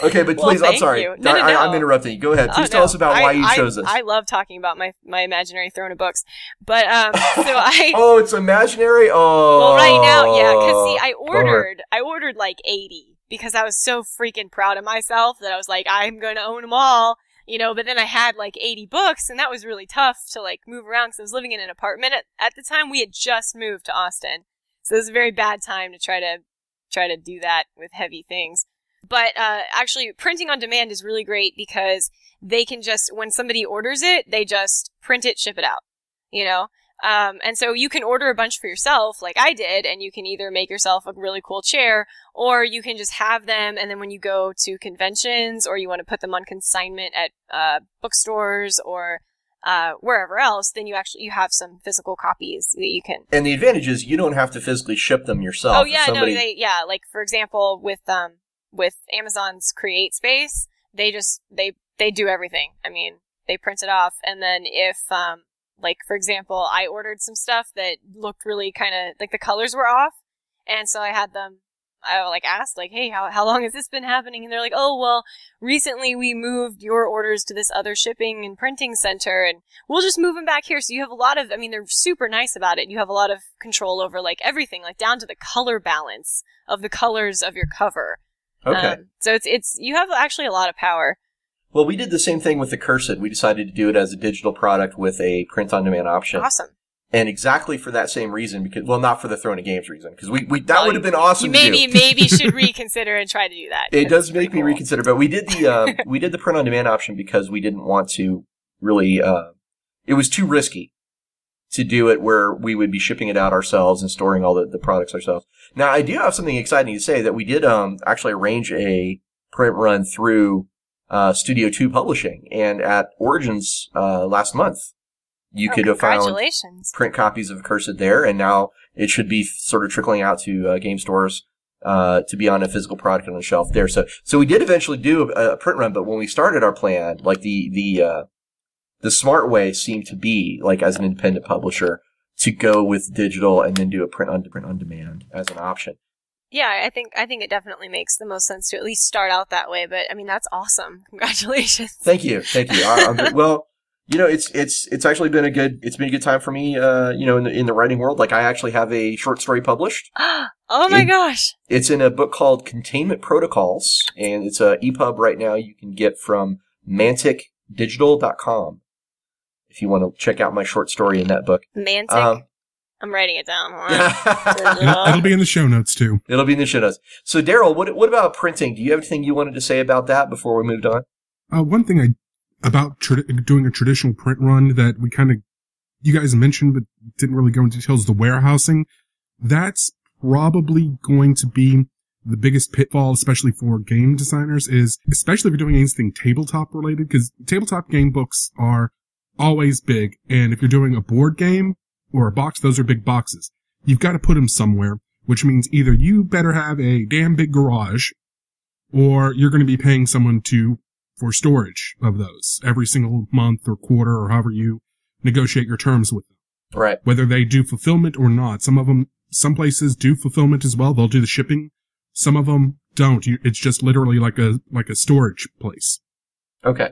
Okay, but Well, please, I'm sorry. No, I, no, I, no. I'm interrupting you. Go ahead. Please Oh, tell no. us about I- why you I- chose this. I love talking about my my imaginary throne of books, but um, so [LAUGHS] I oh, it's imaginary. Oh, Well, right now, yeah, because see, I ordered, I ordered like 80 because I was so freaking proud of myself that I was like, I'm going to own them all, you know. But then I had like 80 books, and that was really tough to like move around because I was living in an apartment at, at the time. We had just moved to Austin, so it was a very bad time to try to try to do that with heavy things. But uh, actually, printing on demand is really great because they can just when somebody orders it, they just print it, ship it out. You know, um, and so you can order a bunch for yourself, like I did, and you can either make yourself a really cool chair, or you can just have them, and then when you go to conventions, or you want to put them on consignment at uh, bookstores or uh, wherever else, then you actually you have some physical copies that you can. And the advantage is you don't have to physically ship them yourself. Oh yeah, somebody- no, they yeah, like for example, with um with Amazon's Create Space, they just they they do everything. I mean, they print it off, and then if um like for example, I ordered some stuff that looked really kind of like the colors were off, and so I had them. I like asked like, hey, how how long has this been happening? And they're like, oh well, recently we moved your orders to this other shipping and printing center, and we'll just move them back here. So you have a lot of, I mean, they're super nice about it. You have a lot of control over like everything, like down to the color balance of the colors of your cover. okay. Um, so it's it's you have actually a lot of power. Well, we did the same thing with the Cursed. We decided to do it as a digital product with a print on demand option. Awesome. And exactly for that same reason, because well, not for the Throne of Games reason, because we, we that Well, would have been awesome. You to maybe do. maybe should [LAUGHS] reconsider and try to do that. It does make pretty me reconsider, but we did the uh, [LAUGHS] we did the print on demand option because we didn't want to really. Uh, it was too risky to do it where we would be shipping it out ourselves and storing all the, the products ourselves. Now, I do have something exciting to say that we did um, actually arrange a print run through uh, Studio Two Publishing, and at Origins uh, last month, you Oh, could have found print copies of Accursed there, and now it should be sort of trickling out to uh, game stores uh, to be on a physical product on the shelf there. So, so we did eventually do a, a print run, but when we started our plan, like the the uh, the smart way seemed to be like as an independent publisher to go with digital and then do a print on print on demand as an option. Yeah, I think I think it definitely makes the most sense to at least start out that way. But I mean, that's awesome. [LAUGHS] Congratulations. Thank you, thank you. I, I'm, well, you know, it's it's it's actually been a good it's been a good time for me. Uh, you know, in the in the writing world, like I actually have a short story published. [GASPS] oh my It- gosh. It's in a book called Containment Protocols, and it's a EPUB right now you can get from manticdigital.com if you want to check out my short story in that book. Mantic. Um, I'm writing it down. [LAUGHS] It'll, it'll be in the show notes too. It'll be in the show notes. So, Daryl, what, what about printing? Do you have anything you wanted to say about that before we moved on? Uh, one thing I about trad doing a traditional print run that we kind of you guys mentioned but didn't really go into details the warehousing. That's probably going to be the biggest pitfall, especially for game designers, is especially if you're doing anything tabletop related, because tabletop game books are always big, and if you're doing a board game or a box, those are big boxes. You've got to put them somewhere, which means either you better have a damn big garage, or you're going to be paying someone to for storage of those every single month or quarter or however you negotiate your terms with them. Right. Whether they do fulfillment or not. Some of them, some places do fulfillment as well. They'll do the shipping. Some of them don't. You, it's just literally like a, like a storage place. Okay.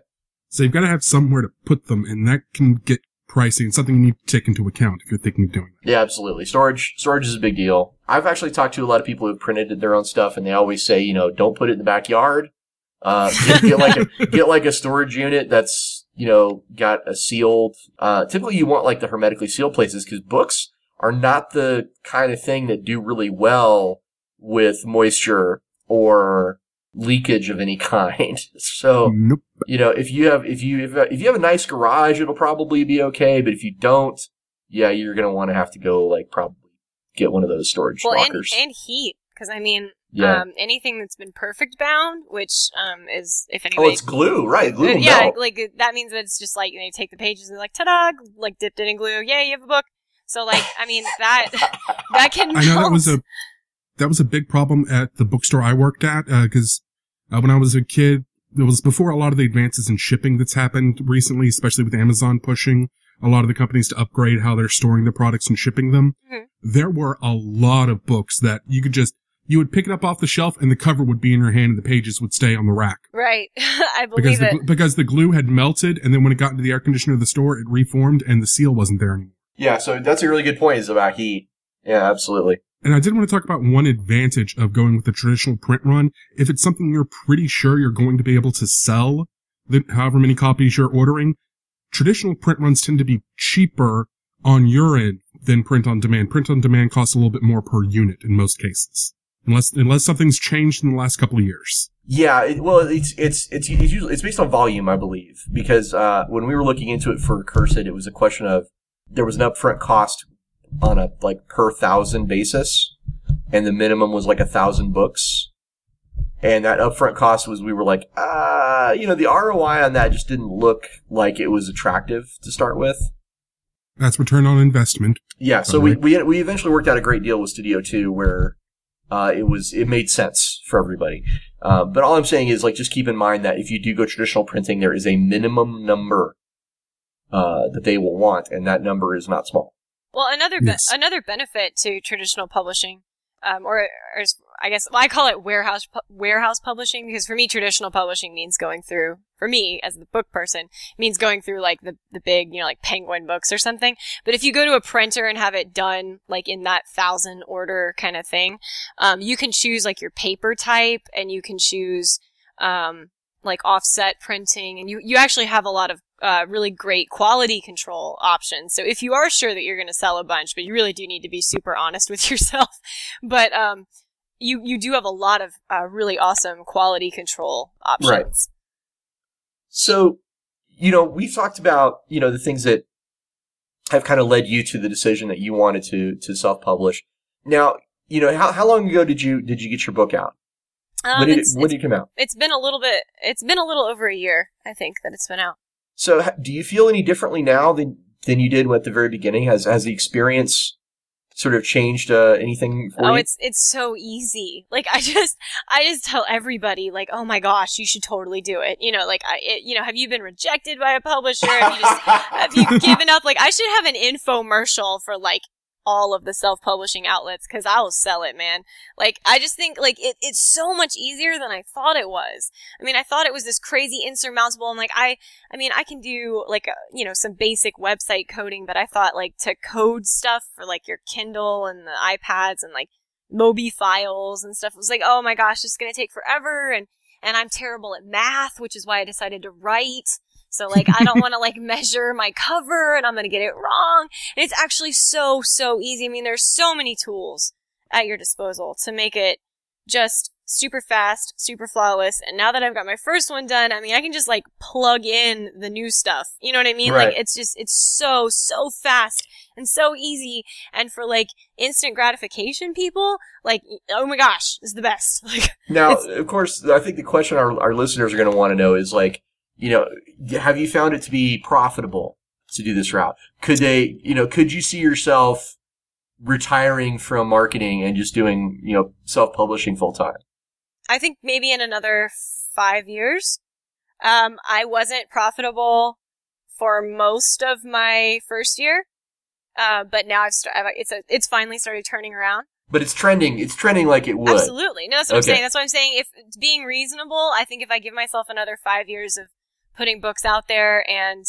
So you've got to have somewhere to put them and that can get pricey and something you need to take into account if you're thinking of doing that. Yeah, absolutely. Storage storage is a big deal. I've actually talked to a lot of people who've printed their own stuff, and they always say, you know, don't put it in the backyard. Uh, [LAUGHS] get, get like a get like a storage unit that's you know got a sealed. Uh, typically, you want like the hermetically sealed places because books are not the kind of thing that do really well with moisture or leakage of any [LAUGHS] kind. So Nope. you know, if you have if you if you have a nice garage, it'll probably be okay. But if you don't, yeah, you're gonna want to have to go like probably get one of those storage well, and, lockers. and heat, because I mean, yeah. um, anything that's been perfect bound, which um, is if oh, anybody. it's glue, right? Glue Uh, yeah, melt. like that means that it's just like they take the pages and like ta-da, like dipped it in glue. Yay, you have a book. So like, I mean that [LAUGHS] that can. I know that was a that was a big problem at the bookstore I worked at because uh, when I was a kid, it was before a lot of the advances in shipping that's happened recently, especially with Amazon pushing a lot of the companies to upgrade how they're storing their products and shipping them. Mhm. There were a lot of books that you could just you would pick it up off the shelf and the cover would be in your hand and the pages would stay on the rack right. [LAUGHS] I believe the, it. gl- because the glue had melted and then when it got into the air conditioner of the store it reformed and the seal wasn't there anymore. yeah, so that's a really good point. Is about heat. Yeah, absolutely. And I did want to talk about one advantage of going with the traditional print run. If it's something you're pretty sure you're going to be able to sell, however many copies you're ordering, traditional print runs tend to be cheaper on your end than print on demand. Print on demand costs a little bit more per unit in most cases. Unless, unless something's changed in the last couple of years. Yeah, it, well, it's it's it's it's usually it's based on volume, I believe, because uh, when we were looking into it for Accursed, it was a question of there was an upfront cost on a like per thousand basis, and the minimum was like a thousand books, and that upfront cost was we were like, ah, you know, the ROI on that just didn't look like it was attractive to start with. That's return on investment. Yeah, so we, we we eventually worked out a great deal with Studio Two, where uh, it was it made sense for everybody. Uh, but all I'm saying is, like, just keep in mind that if you do go traditional printing, there is a minimum number uh, that they will want, and that number is not small. Well, another be- Yes. another benefit to traditional publishing, um, or, or I guess well, I call it warehouse pu- warehouse publishing because for me, traditional publishing means going through. For me, as the book person, means going through like the the big, you know, like Penguin books or something. But if you go to a printer and have it done like in that thousand order kind of thing, um, you can choose like your paper type and you can choose. Um, like offset printing and you, you actually have a lot of uh, really great quality control options. So if you are sure that you're going to sell a bunch, but you really do need to be super honest with [LAUGHS] yourself, but um, you you do have a lot of uh, really awesome quality control options. Right. So, you know, we've talked about you know the things that have kind of led you to the decision that you wanted to to self publish. Now, you know, how how long ago did you did you get your book out? Um, when did it, when did it come out? It's been a little bit. It's been a little over a year, I think, that it's been out. So, do you feel any differently now than than you did at the very beginning? Has has the experience sort of changed uh, anything for oh, you? it's it's so easy. Like I [LAUGHS] just I just tell everybody like, oh my gosh, you should totally do it. You know, like I, it, you know, have you been rejected by a publisher? Have you just have you [LAUGHS] given up? Like I should have an infomercial for like all of the self-publishing outlets because I'll sell it, man. Like, I just think, like, it, it's so much easier than I thought it was. I mean, I thought it was this crazy insurmountable. I'm like, I, I mean, I can do, like, a, you know, some basic website coding, but I thought, like, to code stuff for, like, your Kindle and the iPads and, like, Mobi files and stuff, it was like, oh my gosh, it's gonna take forever, and, and I'm terrible at math, which is why I decided to write. So like, I don't want to like [LAUGHS] measure my cover and I'm going to get it wrong. And it's actually so, so easy. I mean, there's so many tools at your disposal to make it just super fast, super flawless. And now that I've got my first one done, I mean, I can just like plug in the new stuff. You know what I mean? Right. Like it's just, it's so, so fast and so easy. And for like instant gratification people, like, oh my gosh, this is the best. [LAUGHS] Like, now, of course, I think the question our, our listeners are going to want to know is like, you know, have you found it to be profitable to do this route? Could they, you know, could you see yourself retiring from marketing and just doing, you know, self-publishing full time? I think maybe in another five years. Um, I wasn't profitable for most of my first year, uh, but now I've st- it's a, it's finally started turning around. But it's trending. It's trending like it would. Absolutely. No, that's what okay. I'm saying. That's what I'm saying. If being reasonable, I think if I give myself another five years of putting books out there and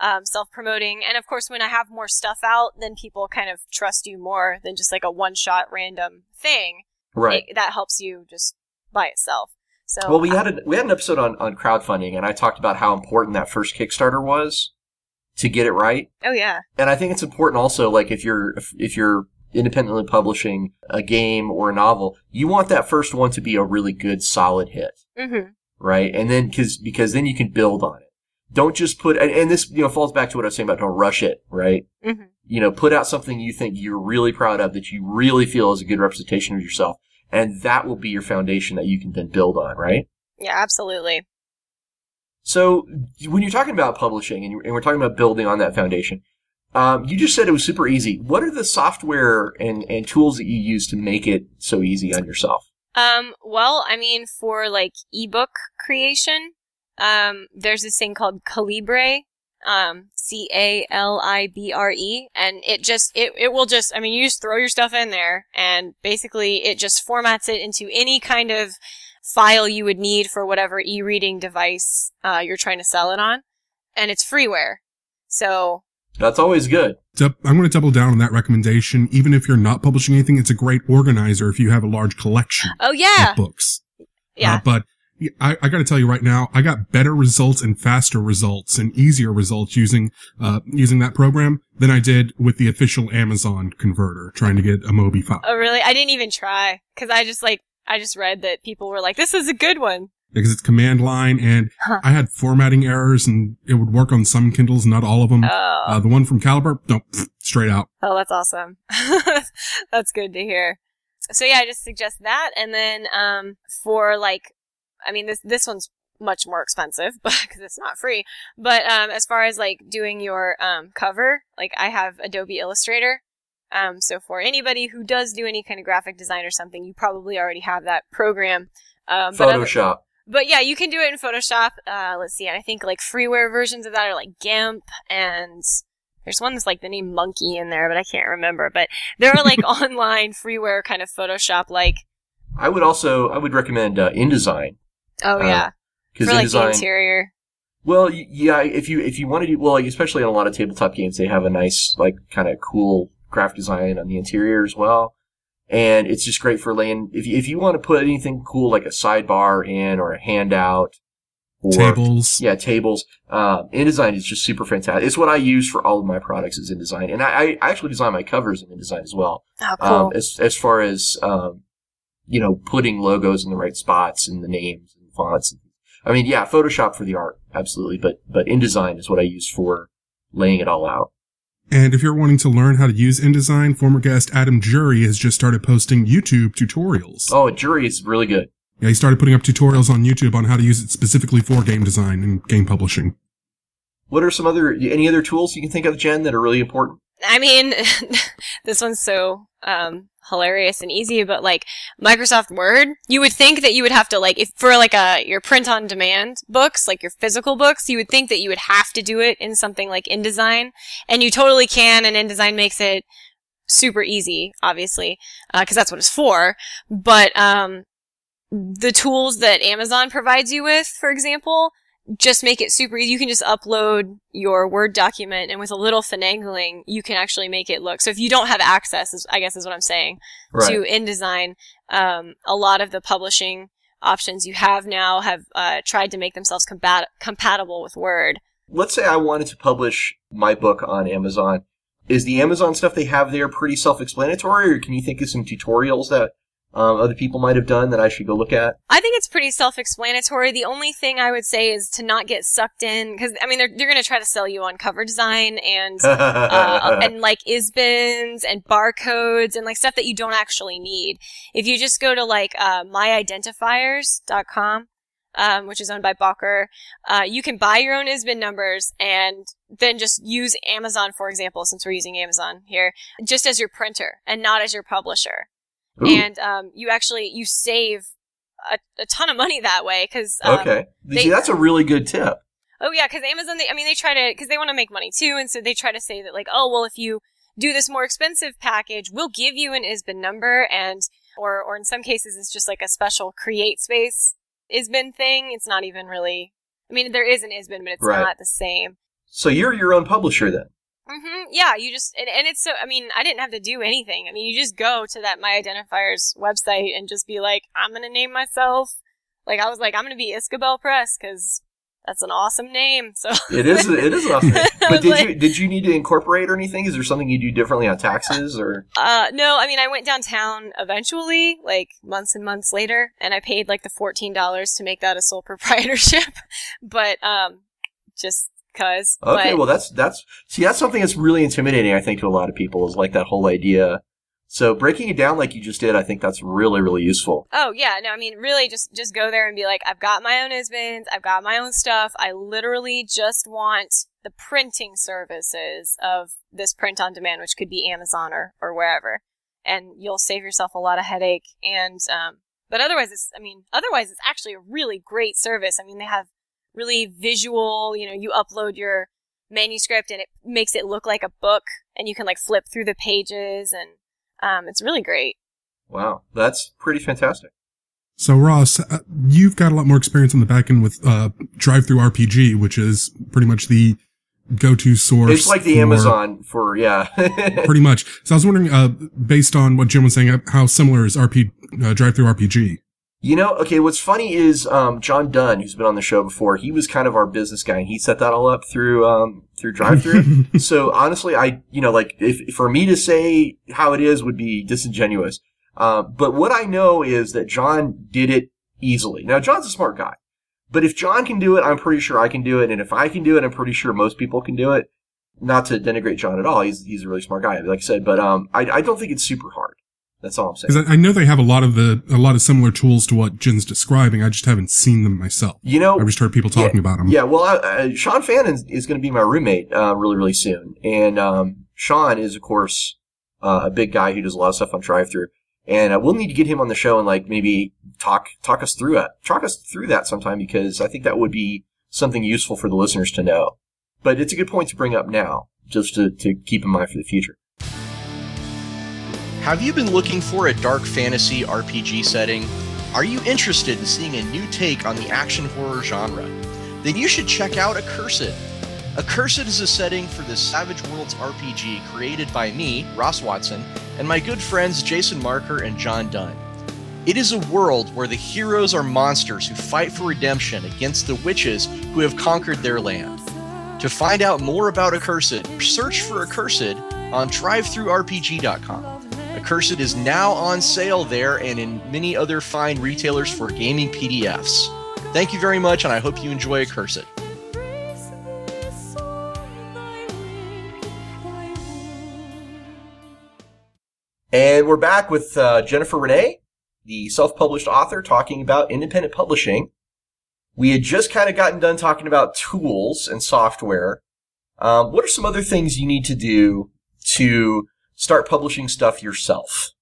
um, self promoting. And of course, when I have more stuff out, then people kind of trust you more than just like a one shot random thing. Right. It, that helps you just by itself. So well, we had a, we had an episode on on crowdfunding, and I talked about how important that first Kickstarter was to get it right. Oh yeah. And I think it's important also, like if you're if, if you're independently publishing a game or a novel, you want that first one to be a really good, solid hit. Mm-hmm right? And then because because then you can build on it. Don't just put and, and, this you know falls back to what I was saying about don't rush it, right? Mm-hmm. You know, put out something you think you're really proud of that you really feel is a good representation of yourself, and that will be your foundation that you can then build on, right? Yeah, absolutely. So when you're talking about publishing and, and we're talking about building on that foundation, um, you just said it was super easy. What are the software and, and tools that you use to make it so easy on yourself? Um, well, I mean, for like ebook creation, um, there's this thing called Calibre, um, C A L I B R E, and it just, it, it will just, I mean, you just throw your stuff in there, and basically it just formats it into any kind of file you would need for whatever e-reading device, uh, you're trying to sell it on, and it's freeware. So, that's always good. I'm going to double down on that recommendation. Even if you're not publishing anything, it's a great organizer if you have a large collection. Oh yeah, of books. Yeah, uh, but I, I got to tell you right now, I got better results and faster results and easier results using uh, using that program than I did with the official Amazon converter trying to get a Mobi file. Oh really? I didn't even try because I just like I just read that people were like, "This is a good one." Because it's command line and huh. I had formatting errors and it would work on some Kindles, not all of them. Oh. Uh, the one from Calibre, no, [LAUGHS] straight out. Oh, that's awesome. [LAUGHS] that's good to hear. So yeah, I just suggest that. And then, um, for like, I mean, this, this one's much more expensive, but [LAUGHS] because it's not free. But, um, as far as like doing your, um, cover, like I have Adobe Illustrator. Um, so for anybody who does do any kind of graphic design or something, you probably already have that program. Um, Photoshop but yeah, you can do it in Photoshop. Uh, let's see, I think like freeware versions of that are like GIMP and there's one that's like the name Monkey in there, but I can't remember. But there are like [LAUGHS] online freeware kind of Photoshop like. I would also I would recommend uh, InDesign. Oh yeah, because uh, like InDesign, the interior. Well, yeah, if you if you want to do well, like, especially in a lot of tabletop games, they have a nice like kind of cool graphic design on the interior as well and it's just great for laying. If you, if you want to put anything cool like a sidebar in or a handout, or Tables. yeah, tables. Uh, InDesign is just super fantastic. It's what I use for all of my products is InDesign, and I, I actually design my covers in InDesign as well. Oh, cool. Um, as as far as um, you know, putting logos in the right spots and the names and fonts. I mean, yeah, Photoshop for the art, absolutely, but but InDesign is what I use for laying it all out. And if you're wanting to learn how to use InDesign, former guest Adam Jury has just started posting YouTube tutorials. Oh, Jury is really good. Yeah, he started putting up tutorials on YouTube on how to use it specifically for game design and game publishing. What are some other any other tools you can think of, Jen, that are really important? I mean, [LAUGHS] this one's so um, hilarious and easy, but like Microsoft Word, you would think that you would have to like if for like a your print on demand books, like your physical books, you would think that you would have to do it in something like InDesign, and you totally can, and InDesign makes it super easy, obviously, because that's what it's for. But um, the tools that Amazon provides you with, for example, just make it super easy. You can just upload your Word document and with a little finagling, you can actually make it look. So if you don't have access, I guess is what I'm saying, Right. to InDesign, um, a lot of the publishing options you have now have uh, tried to make themselves combat- compatible with Word. Let's say I wanted to publish my book on Amazon. Is the Amazon stuff they have there pretty self-explanatory, or can you think of some tutorials that um, other people might have done that I should go look at? I think it's pretty self-explanatory. The only thing I would say is to not get sucked in, because I mean they're they're going to try to sell you on cover design and uh, [LAUGHS] and like ISBNs and barcodes and like stuff that you don't actually need. If you just go to like uh, myidentifiers.com, um, which is owned by Bowker, uh, you can buy your own ISBN numbers and then just use Amazon, for example, since we're using Amazon here, just as your printer and not as your publisher. Ooh, And um, you actually you save a, a ton of money that way because um, okay, they- See, that's a really good tip. Oh yeah, because Amazon, they, I mean, they try to, because they want to make money too, and so they try to say that like, oh well, if you do this more expensive package, we'll give you an ISBN number, and or or in some cases, it's just like a special create space ISBN thing. It's not even really. I mean, there is an ISBN, but it's Right. not the same. So you're your own publisher then. Hmm Yeah, you just and, and it's so. I mean, I didn't have to do anything. I mean, you just go to that My Identifiers website and just be like, I'm gonna name myself. Like I was like, I'm gonna be Iscabel Press because that's an awesome name. [LAUGHS] So It is. It is awesome. [LAUGHS] But did like- you did you need to incorporate or anything? Is there something you do differently on taxes or? Uh, no, I mean, I went downtown eventually, like months and months later, and I paid like the $14 to make that a sole [LAUGHS] proprietorship. but, um, just cause. Okay, well that's that's see that's something that's really intimidating. I think to a lot of people is like that whole idea. So breaking it down like you just did, I think that's really really useful. Oh yeah, no, I mean, really, just just go there and be like, I've got my own ISBNs, I've got my own stuff. I literally just want the printing services of this print on demand, which could be Amazon or or wherever, and you'll save yourself a lot of headache. And um, but otherwise, it's I mean, otherwise, it's actually a really great service. I mean, they have really visual. You know, you upload your manuscript and it makes it look like a book, and you can like flip through the pages, and um, it's really great. Wow, that's pretty fantastic. So Ross, uh, you've got a lot more experience on the back end with uh, DriveThruRPG, which is pretty much the go-to source. It's like the for- Amazon for yeah. [LAUGHS] pretty much. So I was wondering, uh, based on what Jim was saying, uh, how similar is RP uh, DriveThruRPG? You know, okay, what's funny is um, John Dunn, who's been on the show before, he was kind of our business guy, and he set that all up through um, through drive through. [LAUGHS] so honestly, I you know like if for me to say how it is would be disingenuous. Uh, but what I know is that John did it easily. Now John's a smart guy, but if John can do it, I'm pretty sure I can do it, and if I can do it, I'm pretty sure most people can do it. Not to denigrate John at all, he's he's a really smart guy, like I said, but um, I I don't think it's super hard. That's all I'm saying. Because I, I know they have a lot of the a lot of similar tools to what Jen's describing. I just haven't seen them myself. You know, I've just heard people talking about them. Yeah, well, uh, Sean Fannin is, is going to be my roommate uh, really, really soon, and um, Sean is, of course, uh, a big guy who does a lot of stuff on drive-through, and uh, we'll need to get him on the show and like maybe talk talk us through it, talk us through that sometime because I think that would be something useful for the listeners to know. But it's a good point to bring up now, just to, to keep in mind for the future. Have you been looking for a dark fantasy RPG setting? Are you interested in seeing a new take on the action horror genre? Then you should check out Accursed. Accursed is a setting for the Savage Worlds RPG created by me, Ross Watson, and my good friends Jason Marker and John Dunn. It is a world where the heroes are monsters who fight for redemption against the witches who have conquered their land. To find out more about Accursed, search for Accursed on drivethrurpg.com. Accursed is now on sale there and in many other fine retailers for gaming PDFs. Thank you very much, and I hope you enjoy Accursed. And we're back with uh, Jennifer Renee, the self-published author, talking about independent publishing. We had just kind of gotten done talking about tools and software. Um, what are some other things you need to do to start publishing stuff yourself?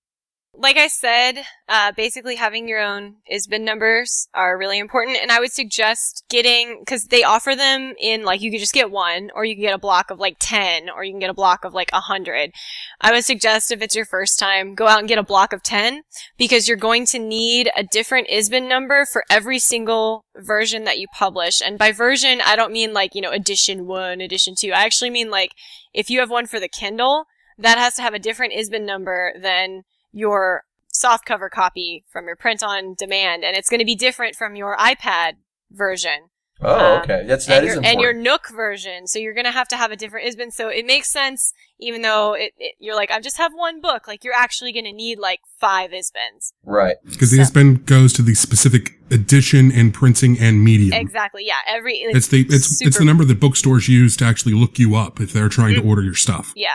like I said, uh, basically having your own ISBN numbers are really important. And I would suggest getting, cause they offer them in like, you could just get one, or you can get a block of like 10, or you can get a block of like 100. I would suggest if it's your first time, go out and get a block of 10, because you're going to need a different ISBN number for every single version that you publish. And by version, I don't mean like, you know, edition one, edition two. I actually mean like, if you have one for the Kindle, that has to have a different ISBN number than your softcover copy from your print on demand, and it's going to be different from your iPad version. Oh, um, okay. That's that and is your, and your Nook version. So you're going to have to have a different ISBN. So it makes sense, even though it, it, you're like, I just have one book. Like you're actually going to need like five ISBNs. Right. Because the so. ISBN goes to the specific edition and printing and medium. Exactly. Yeah. Every it's, it's the it's it's the number that bookstores use to actually look you up if they're trying mm-hmm. to order your stuff. Yeah.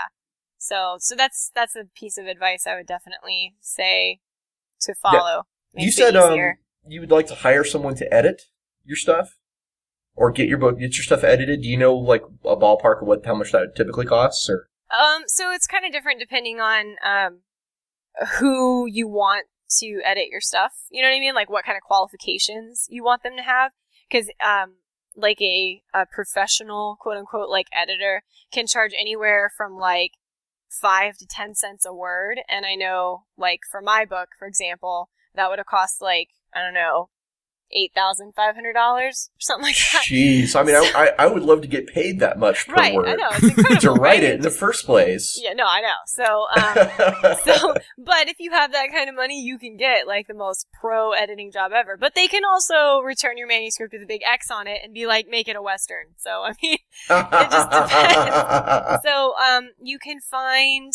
So, so that's that's a piece of advice I would definitely say to follow. Yeah. You said um, you would like to hire someone to edit your stuff, or get your book, get your stuff edited. Do you know like a ballpark of what how much that typically costs, or? Um, so it's kind of different depending on um who you want to edit your stuff. You know what I mean? Like what kind of qualifications you want them to have, because um like a, a professional quote unquote like editor can charge anywhere from like five to ten cents a word. And I know, like, for my book, for example, that would have cost like, I don't know, eight thousand five hundred dollars or something like that. Jeez, I mean, I, I would love to get paid that much per right, word. I know it's [LAUGHS] incredible to write right? it in the first place. [LAUGHS] Yeah, no, I know. So, um, [LAUGHS] so, but if you have that kind of money, you can get like the most pro editing job ever. But they can also return your manuscript with a big X on it and be like, make it a western. So, I mean, it just depends. so, um, you can find.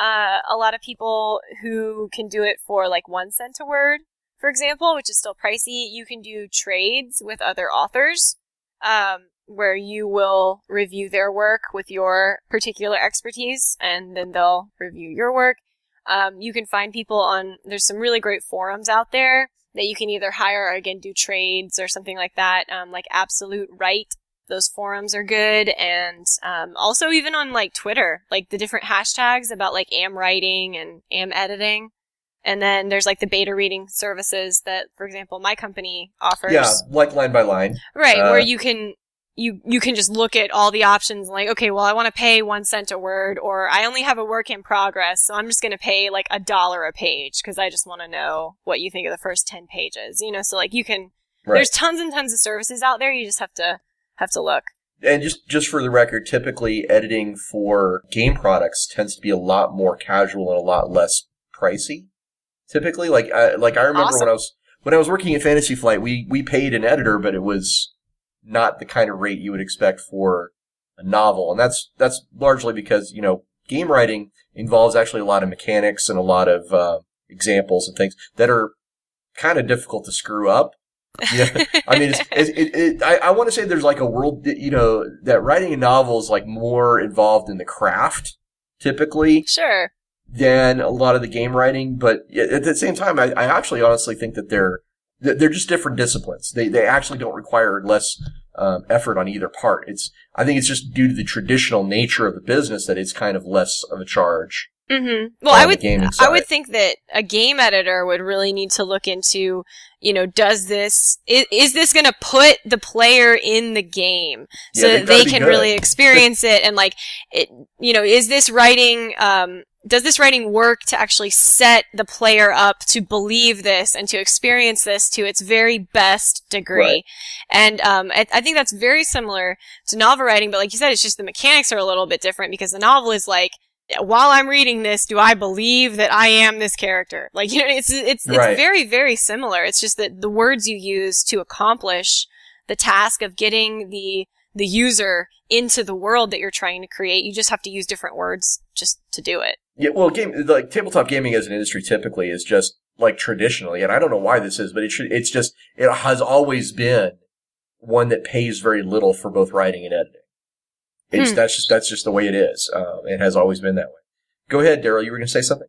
Uh, a lot of people who can do it for like one cent a word for example, which is still pricey, you can do trades with other authors, um, where you will review their work with your particular expertise, and then they'll review your work. Um, you can find people on, there's some really great forums out there that you can either hire or again do trades or something like that, um, like Absolute Write. Those forums are good, and um, also even on like Twitter, like the different hashtags about like am writing and am editing. And then there's like the beta reading services that, for example, my company offers. Yeah, like line by line. Right, uh, where you can you you can just look at all the options like, okay, well, I want to pay one cent a word, or I only have a work in progress, so I'm just going to pay like a dollar a page because I just want to know what you think of the first ten pages. You know, so like you can. Right. There's tons and tons of services out there. You just have to have to look. And just just for the record, typically editing for game products tends to be a lot more casual and a lot less pricey typically. Like, I, like I remember awesome. when I was when I was working at Fantasy Flight, we we paid an editor, but it was not the kind of rate you would expect for a novel, and that's that's largely because you know game writing involves actually a lot of mechanics and a lot of uh, examples and things that are kind of difficult to screw up. Yeah, I mean, it's, it, it, it, I, I want to say there's like a world, you know, that writing a novel is like more involved in the craft, typically. Sure than a lot of the game writing. But at the same time, I, I actually honestly think that they're they're just different disciplines. They they actually don't require less um, effort on either part. It's I think it's just due to the traditional nature of the business that it's kind of less of a charge. Mm-hmm. Well, I would I would think that a game editor would really need to look into, you know, does this is, is this going to put the player in the game so yeah, that they can good. really experience it and like it, you know, is this writing um, does this writing work to actually set the player up to believe this and to experience this to its very best degree? Right. And um, I, I, think that's very similar to novel writing, but like you said, it's just the mechanics are a little bit different because the novel is like while I'm reading this, do I believe that I am this character? Like, [LAUGHS] you know, it's, it's, it's Right. very, very similar. It's just that the words you use to accomplish the task of getting the, the user into the world that you're trying to create, you just have to use different words just to do it. Yeah, well, game like tabletop gaming as an industry typically is just like traditionally, and I don't know why this is, but it should, it's just it has always been one that pays very little for both writing and editing. It's Hmm. that's just that's just the way it is. Um, it has always been that way. Go ahead, Daryl. You were going to say something.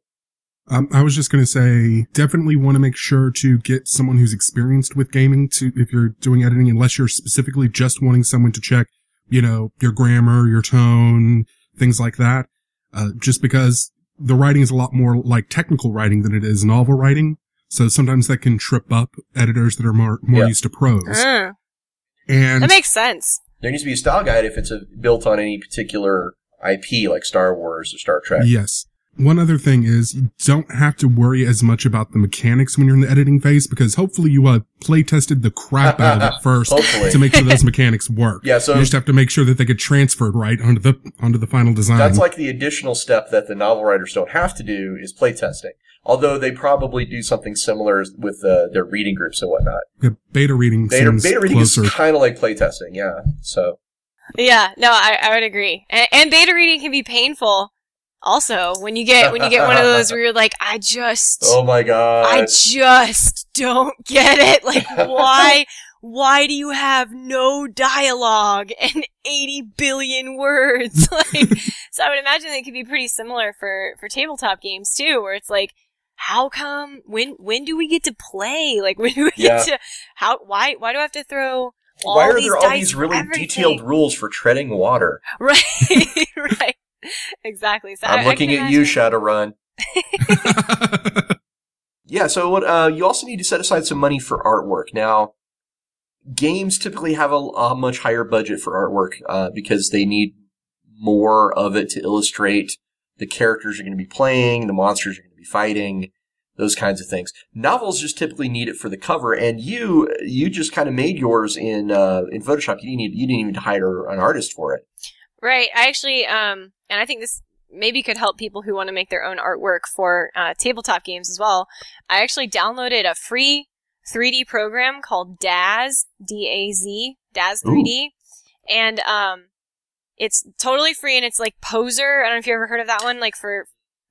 Um, I was just going to say, definitely want to make sure to get someone who's experienced with gaming to, if you're doing editing, unless you're specifically just wanting someone to check, you know, your grammar, your tone, things like that. Uh, just because the writing is a lot more like technical writing than it is novel writing. So sometimes that can trip up editors that are more, more Yeah. used to prose. Mm, And that makes sense. There needs to be a style guide if it's a, built on any particular IP, like Star Wars or Star Trek. Yes. One other thing is you don't have to worry as much about the mechanics when you're in the editing phase because hopefully you uh, play tested the crap out of it [LAUGHS] first to make sure those [LAUGHS] mechanics work. Yeah, so you just have to make sure that they get transferred right onto the onto the final design. That's like the additional step that the novel writers don't have to do is play testing. Although they probably do something similar with uh, their reading groups and whatnot. Yeah, beta reading Beta, seems beta reading closer. is kind of like play testing. yeah. So Yeah, no, I, I would agree. And, and beta reading can be painful. Also, when you get when you get one of those where you're like, I just, Oh my god. I just don't get it. Like, [LAUGHS] why, why do you have no dialogue and 80 billion words? [LAUGHS] Like, so I would imagine it could be pretty similar for for tabletop games too, where it's like. How come when when do we get to play? Like [LAUGHS] when do we Yeah. get to how why why do I have to throw all Why are there all these really everything? detailed rules for treading water? Right, right. [LAUGHS] Exactly. So I- I'm I looking can at you, Shadowrun. [LAUGHS] Yeah, so what, uh, you also need to set aside some money for artwork. Now, games typically have a, a much higher budget for artwork, uh, because they need more of it to illustrate the characters you're going to be playing, the monsters you're going to be fighting, those kinds of things. Novels just typically need it for the cover, and you, you just kind of made yours in, uh, in Photoshop. You didn't, need, you didn't even hire an artist for it. Right. I actually, um, and I think this maybe could help people who want to make their own artwork for uh, tabletop games as well. I actually downloaded a free 3D program called Daz, D-A-Z, Daz 3D, and um, it's totally free and it's like Poser. I don't know if you ever heard of that one, like for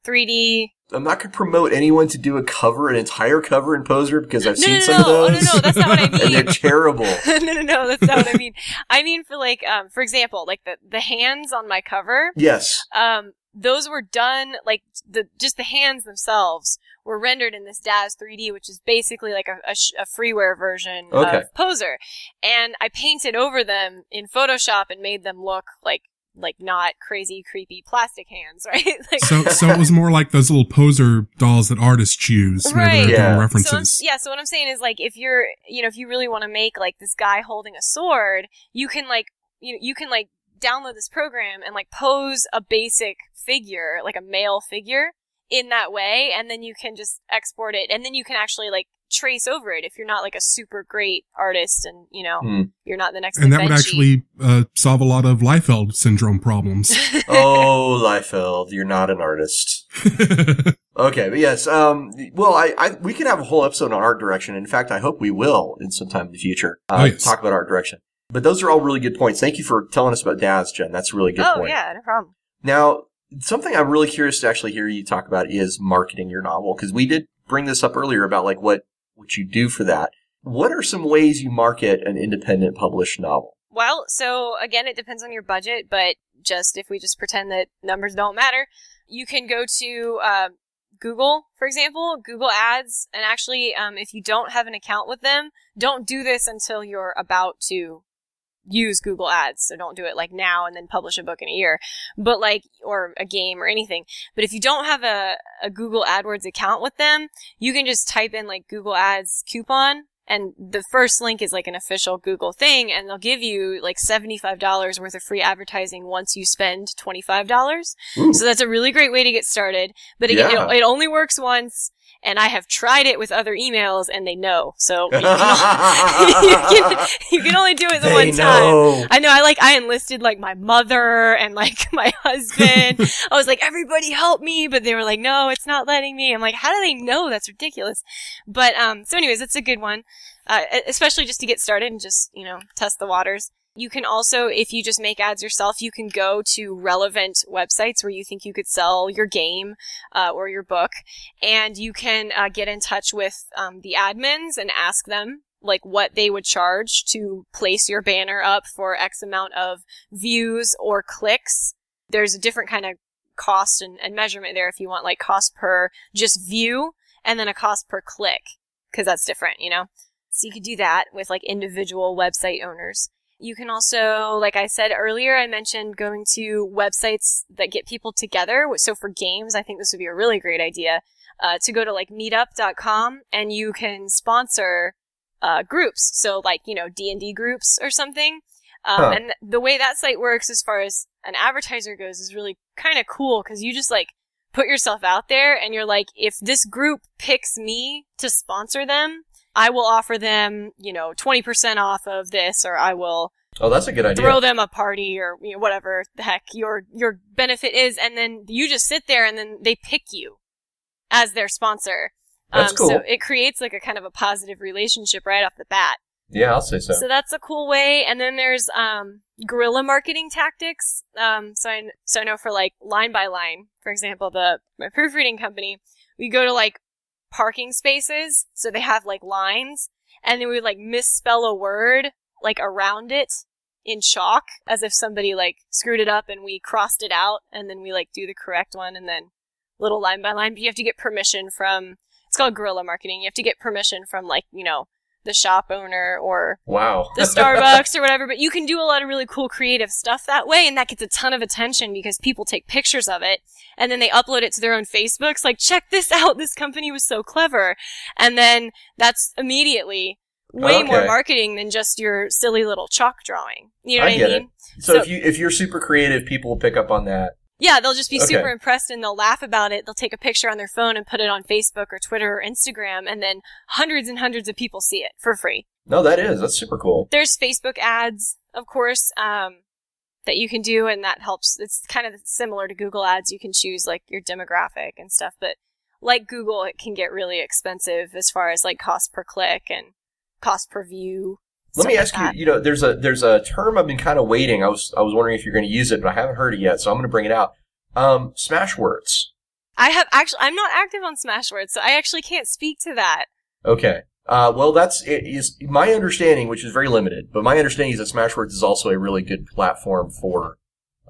3D. I'm not going to promote anyone to do a cover, an entire cover in Poser, because I've No, seen no, some no, of oh, those. no, no, that's not what I mean. [LAUGHS] and they're terrible. [LAUGHS] no, no, no, that's not what I mean. I mean for like, um, for example, like the the hands on my cover. Yes. um, those were done like the just the hands themselves were rendered in this Daz 3D, which is basically like a, a, sh- a freeware version Okay. of Poser. And I painted over them in Photoshop and made them look like like not crazy, creepy plastic hands, [LAUGHS] right? like, so, so it was more like those little poser dolls that artists use Right. they're Yeah. doing So references. yeah, so what I'm saying is like if you're, you know, if you really want to make like this guy holding a sword, you can like, you know, you can like download this program and like pose a basic figure, like a male figure in that way and then you can just export it and then you can actually like trace over it if you're not like a super great artist and, you know, Hmm. you're not the next and Da that would actually uh, solve a lot of Liefeld syndrome problems. [LAUGHS] oh, Liefeld, you're not an artist. [LAUGHS] Okay, but yes, um, well, I, I, we could have a whole episode on art direction. In fact, I hope we will in some time in the future. Uh, Oh, yes. Talk about art direction. But those are all really good points. Thank you for telling us about Daz, Jen. That's a really good oh point. yeah, no problem. Now, something I'm really curious to actually hear you talk about is marketing your novel because we did bring this up earlier about like what what you do for that. What are some ways you market an independent published novel? Well, so again, it depends on your budget, but just if we just pretend that numbers don't matter, you can go to uh, Google, for example, Google Ads, and actually, um, if you don't have an account with them, don't do this until you're about to use Google Ads. So don't do it like now and then publish a book in a year, but like, or a game or anything. But if you don't have a, a Google AdWords account with them, you can just type in like Google Ads coupon and the first link is like an official Google thing and they'll give you like $75 worth of free advertising once you spend $25. Ooh. So that's a really great way to get started. But again, Yeah. it, it only works once And I have tried it with other emails and they know. So [LAUGHS] you can, you [LAUGHS] can, you can only do it the They one time. I know. I like. I enlisted like my mother and like [LAUGHS] my husband. I was like, everybody help me, but they were like, no, it's not letting me. I'm like, how do they know? That's ridiculous. But um, so anyways, it's a good one, uh, especially just to get started and just you know test the waters. You can also, if you just make ads yourself, you can go to relevant websites where you think you could sell your game uh, or your book, and you can uh, get in touch with um, the admins and ask them like what they would charge to place your banner up for X amount of views or clicks. There's a different kind of cost and, and measurement there if you want like cost per just view and then a cost per click because that's different, you know? So you could do that with like individual website owners. You can also, like I said earlier, I mentioned going to websites that get people together. So for games, I think this would be a really great idea uh, to go to like meetup.com and you can sponsor uh, groups. So like, you know, D&D groups or something. Um, Huh. And the way that site works as far as an advertiser goes is really kind of cool because you just like put yourself out there and you're like, if this group picks me to sponsor them, I will offer them, you know, 20% off of this or I will Oh, that's a good idea. throw them a party or you know, whatever the heck your your benefit is and then you just sit there and then they pick you as their sponsor. That's um, cool. So it creates like a kind of a positive relationship right off the bat. yeah, I'll say so. So that's a cool way. And then there's um, guerrilla marketing tactics. Um, so I so I know for like line by line, for example, the my proofreading company, we go to like parking spaces, so they have like lines, and then we would like misspell a word like around it in chalk as if somebody like screwed it up and we crossed it out and then we like do the correct one and then little line by line. But you have to get permission from it's called guerrilla marketing. You have to get permission from like you know the shop owner or wow. the [LAUGHS] Starbucks or whatever, but you can do a lot of really cool creative stuff that way, and that gets a ton of attention because people take pictures of it and then they upload it to their own Facebooks. Like, check this out, this company was so clever, and then that's immediately way more marketing than just your silly little chalk drawing. You know I what I mean? So, So- if you if you're super creative, people will pick up on that. Yeah, they'll just be Okay. super impressed and they'll laugh about it. They'll take a picture on their phone and put it on Facebook or Twitter or Instagram, and then hundreds and hundreds of people see it for free. No, that is that's super cool. there's Facebook ads, of course, um, that you can do, and that helps. It's kind of similar to Google ads. You can choose like your demographic and stuff, but like Google, it can get really expensive as far as like cost per click and cost per view. Let me ask like you. You know, there's a there's a term I've been kind of waiting. I was I was wondering if you're going to use it, but I haven't heard it yet, so I'm going to bring it out. Um, Smashwords. I have actually, I'm not active on Smashwords, so I actually can't speak to that. Okay. Uh, well, that's it is my understanding, which is very limited. But my understanding is that Smashwords is also a really good platform for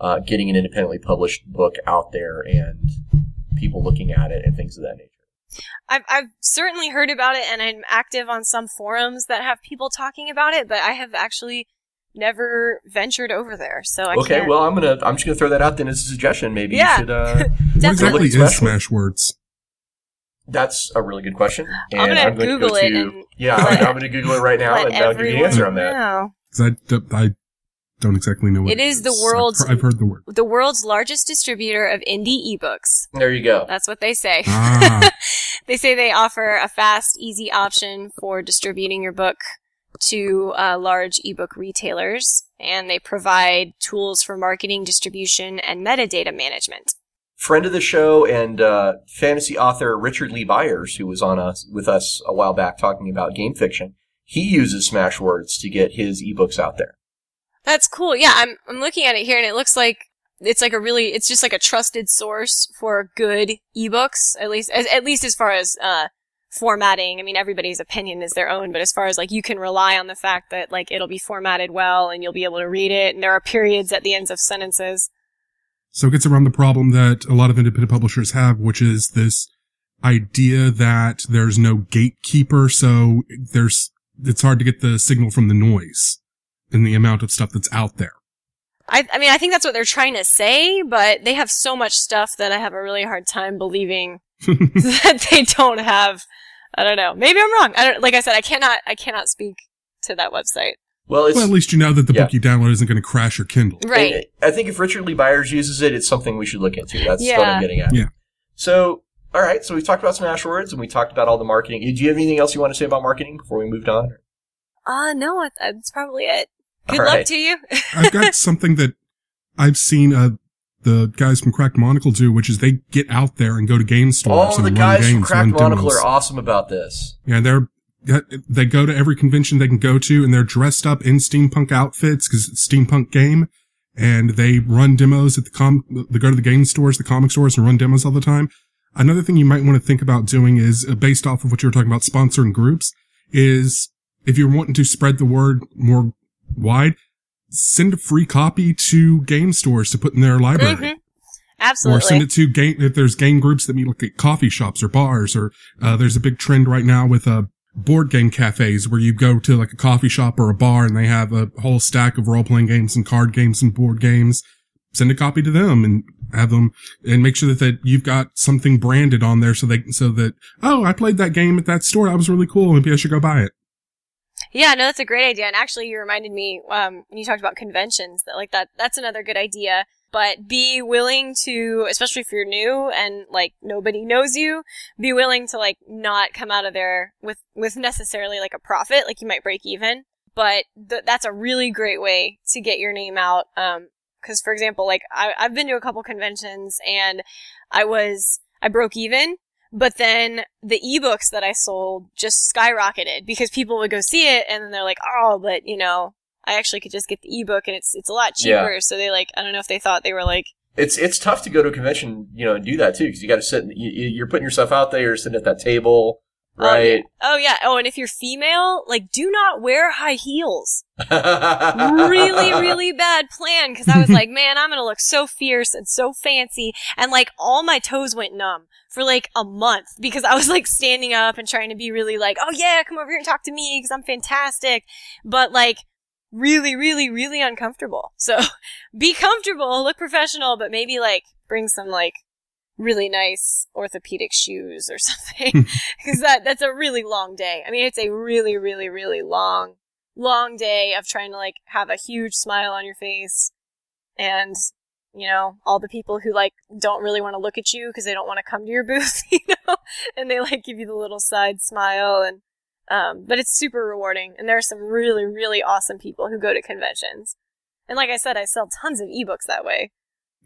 uh, getting an independently published book out there and people looking at it and things of that nature. I've, I've certainly heard about it, and I'm active on some forums that have people talking about it, but I have actually never ventured over there, so I okay. can't. Well, I'm gonna I'm just gonna throw that out then as a suggestion. Maybe Yeah. you should. Uh, [LAUGHS] What exactly Definitely. is Smashwords. That's a really good question. And I'm gonna going to Google go it to and yeah. let- I'm, I'm going to Google it right now and I'll give you an answer on that. know. 'Cause I, d- I don't exactly know what It is the I've world's- I've heard the word. The world's largest distributor of indie ebooks. There you go. That's what they say. Ah, [LAUGHS] they say they offer a fast, easy option for distributing your book to uh, large ebook retailers, and they provide tools for marketing, distribution, and metadata management. friend of the show and uh, fantasy author Richard Lee Byers, who was on us with us a while back talking about game fiction, he uses Smashwords to get his ebooks out there. That's cool. Yeah, I'm I'm looking at it here, and it looks like it's like a really it's just like a trusted source for good ebooks. At least as, at least as far as uh, formatting. I mean, everybody's opinion is their own, but as far as like you can rely on the fact that like it'll be formatted well and you'll be able to read it, and there are periods at the ends of sentences. so it gets around the problem that a lot of independent publishers have, which is this idea that there's no gatekeeper, so there's it's hard to get the signal from the noise and the amount of stuff that's out there. I, I mean, I think that's what they're trying to say, but they have so much stuff that I have a really hard time believing [LAUGHS] that they don't have. I don't know. Maybe I'm wrong. I don't. Like I said, I cannot. I cannot speak to that website. Well, it's well, at least you know that the Yeah. book you download isn't going to crash your Kindle. Right. I think if Richard Lee Byers uses it, it's something we should look into. That's what I'm getting at. Yeah. So All right, so we've talked about Smashwords and we talked about all the marketing. Do you have anything else you want to say about marketing before we moved on? Uh, no, that's probably it. Good All luck right. to you. I've got [LAUGHS] something that I've seen uh, the guys from Cracked Monocle do, which is they get out there and go to game stores and the run guys games, from Cracked run Monocle demos. are awesome about this. Yeah, they're they go to every convention they can go to, and they're dressed up in steampunk outfits because it's a steampunk game, and they run demos at the com. They go to the game stores, the comic stores, and run demos all the time. Another thing you might want to think about doing is uh, based off of what you were talking about sponsoring groups is if you're wanting to spread the word more wide, send a free copy to game stores to put in their library. Mhm. Or send it to game if there's game groups that meet like at coffee shops or bars or uh, there's a big trend right now with uh, board game cafes where you go to like a coffee shop or a bar and they have a whole stack of role playing games and card games and board games. Send a copy to them and have them and make sure that, that you've got something branded on there so they so that oh I played that game at that store that was really cool maybe I should go buy it. Yeah, no, that's a great idea. And actually, you reminded me um, when you talked about conventions that like that that's another good idea. But be willing to, especially if you're new and like nobody knows you, be willing to like not come out of there with with necessarily like a profit. Like you might break even, but th- that's a really great way to get your name out. Um, because for example, like I, I've been to a couple conventions and I was I broke even but then the ebooks that I sold just skyrocketed because people would go see it and then they're like, oh, but you know, I actually could just get the ebook and it's it's a lot Yeah. cheaper. So they like, I don't know if they thought they were like, It's it's tough to go to a convention, you know, and do that too because you got to sit. You- you're putting yourself out there. You're sitting at that table, Oh, right? oh yeah, oh, and if you're female, like, do not wear high heels. really, [LAUGHS] really bad plan because I was like, man, I'm gonna look so fierce and so fancy, and like all my toes went numb for like a month because I was like standing up and trying to be really like, oh yeah, come over here and talk to me because I'm fantastic, but like really, really, really uncomfortable. So [LAUGHS] be comfortable, look professional, but maybe like bring some like really nice orthopedic shoes or [LAUGHS] something. Because that that's a really long day. I mean, it's a really, really, really long long day of trying to like have a huge smile on your face and you know all the people who like don't really want to look at you because they don't want to come to your [LAUGHS] booth you know? And they like give you the little side smile and um but it's super rewarding. And there are some really really awesome people who go to conventions. And like i said i sell tons of ebooks that way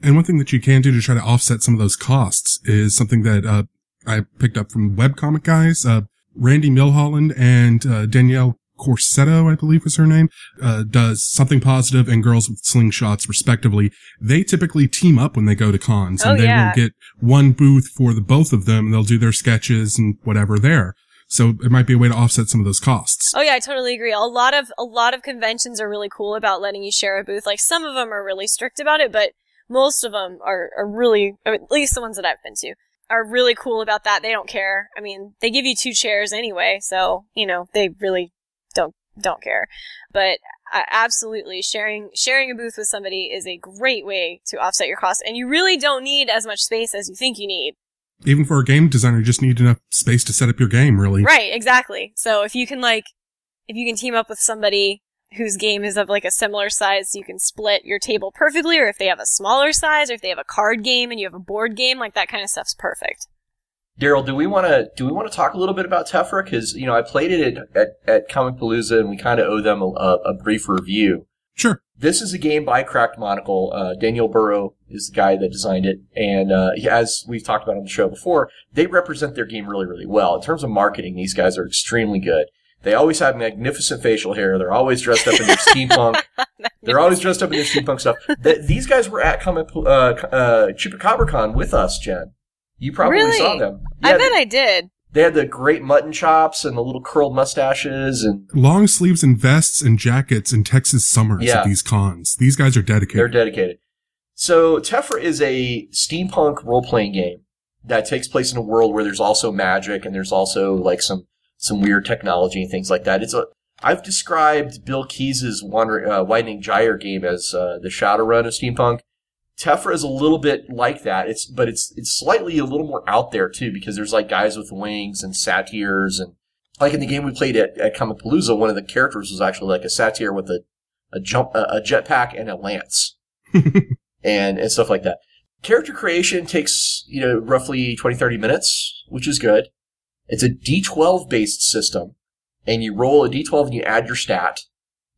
And one thing that you can do to try to offset some of those costs is something that uh, I picked up from webcomic guys. Uh, Randy Milholland and uh, Danielle Corsetto, I believe was her name, uh, does something positive and girls with slingshots respectively. They typically team up when they go to cons and Oh, they yeah. will get one booth for the both of them and they'll do their sketches and whatever there. So it might be a way to offset some of those costs. Oh yeah, I totally agree. A lot of a lot of conventions are really cool about letting you share a booth. Like some of them are really strict about it, but most of them are, are really, at least the ones that I've been to, are really cool about that. They don't care. I mean, they give you two chairs anyway, so you know they really don't don't care. But uh, absolutely, sharing sharing a booth with somebody is a great way to offset your costs, and you really don't need as much space as you think you need. Even for a game designer, you just need enough space to set up your game, really. Right, exactly. So if you can like, if you can team up with somebody whose game is of like a similar size, so you can split your table perfectly, or if they have a smaller size, or if they have a card game and you have a board game, like that kind of stuff's perfect. Daryl, do we want to do we want to talk a little bit about Tephra? Because you know I played it at at, at Comicpalooza, and we kind of owe them a, a, a brief review. Sure. This is a game by Cracked Monocle. Uh, Daniel Burrow is the guy that designed it, and uh, as we've talked about on the show before, they represent their game really, really well. In terms of marketing, these guys are extremely good. They always have magnificent facial hair. They're always dressed up in their steampunk. [LAUGHS] They're always dressed up in their steampunk stuff. Th- these guys were at Comic uh, uh, ChupacabraCon with us, Jen. You probably Really? saw them. I Yeah, bet I did. they had the great mutton chops and the little curled mustaches, and Long sleeves and vests and jackets in Texas summers Yeah. at these cons. These guys are dedicated. they're dedicated. So Tephra is a steampunk role playing game that takes place in a world where there's also magic and there's also like some some weird technology and things like that. It's a I've described Bill Keys's Wander, uh, Widening Gyre game as uh, the Shadowrun of steampunk. Tephra is a little bit like that. It's but it's it's slightly a little more out there too because there's like guys with wings and satyrs and like in the game we played at, at Comicpalooza, one of the characters was actually like a satyr with a a jump a, a jetpack and a lance [LAUGHS] and and stuff like that. character creation takes, you know, roughly 20, 30 minutes, which is good. It's a D12 based system and you roll a D12 and you add your stat.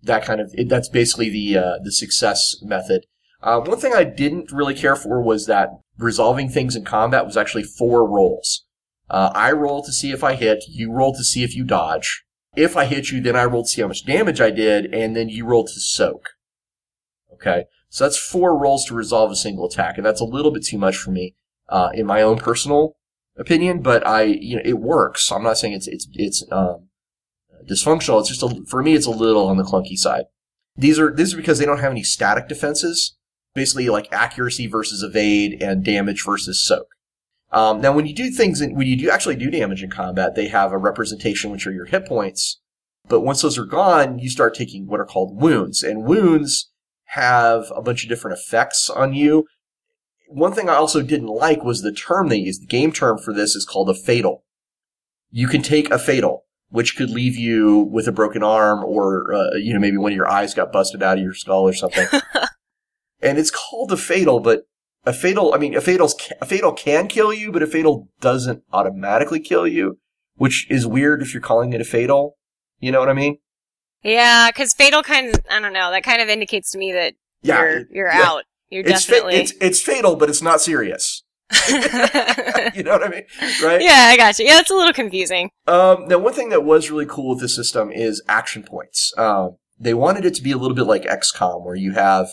That kind of, it, that's basically the, uh, the success method. Uh, one thing I didn't really care for was that resolving things in combat was actually four rolls. Uh, I roll to see if I hit, you roll to see if you dodge. If I hit you, then I roll to see how much damage I did, and then you roll to soak. Okay? So that's four rolls to resolve a single attack, and that's a little bit too much for me, uh, in my own personal opinion, but I, you know, it works. I'm not saying it's, it's, it's, um, dysfunctional. It's just a, for me, it's a little on the clunky side. These are, these are because they don't have any static defenses. Basically like accuracy versus evade and damage versus soak. Um, now, when you do things, in, when you do actually do damage in combat, they have a representation, which are your hit points. But once those are gone, you start taking what are called wounds. And wounds have a bunch of different effects on you. One thing I also didn't like was the term they used. The game term for this is called a fatal. You can take a fatal, which could leave you with a broken arm or, uh, you know, maybe one of your eyes got busted out of your skull or something. [LAUGHS] and it's called a fatal, but a fatal, I mean, a fatal's, a fatal can kill you, but a fatal doesn't automatically kill you, which is weird if you're calling it a fatal. You know what I mean? Yeah, because fatal kind of, I don't know, that kind of indicates to me that Yeah, you're, you're yeah. out. You're It's, fa- it's, it's fatal, but it's not serious. [LAUGHS] [LAUGHS] you know what I mean? Right? yeah, I got you. Yeah, it's a little confusing. Um, now, one thing that was really cool with this system is action points. Um, they wanted it to be a little bit like XCOM, where you have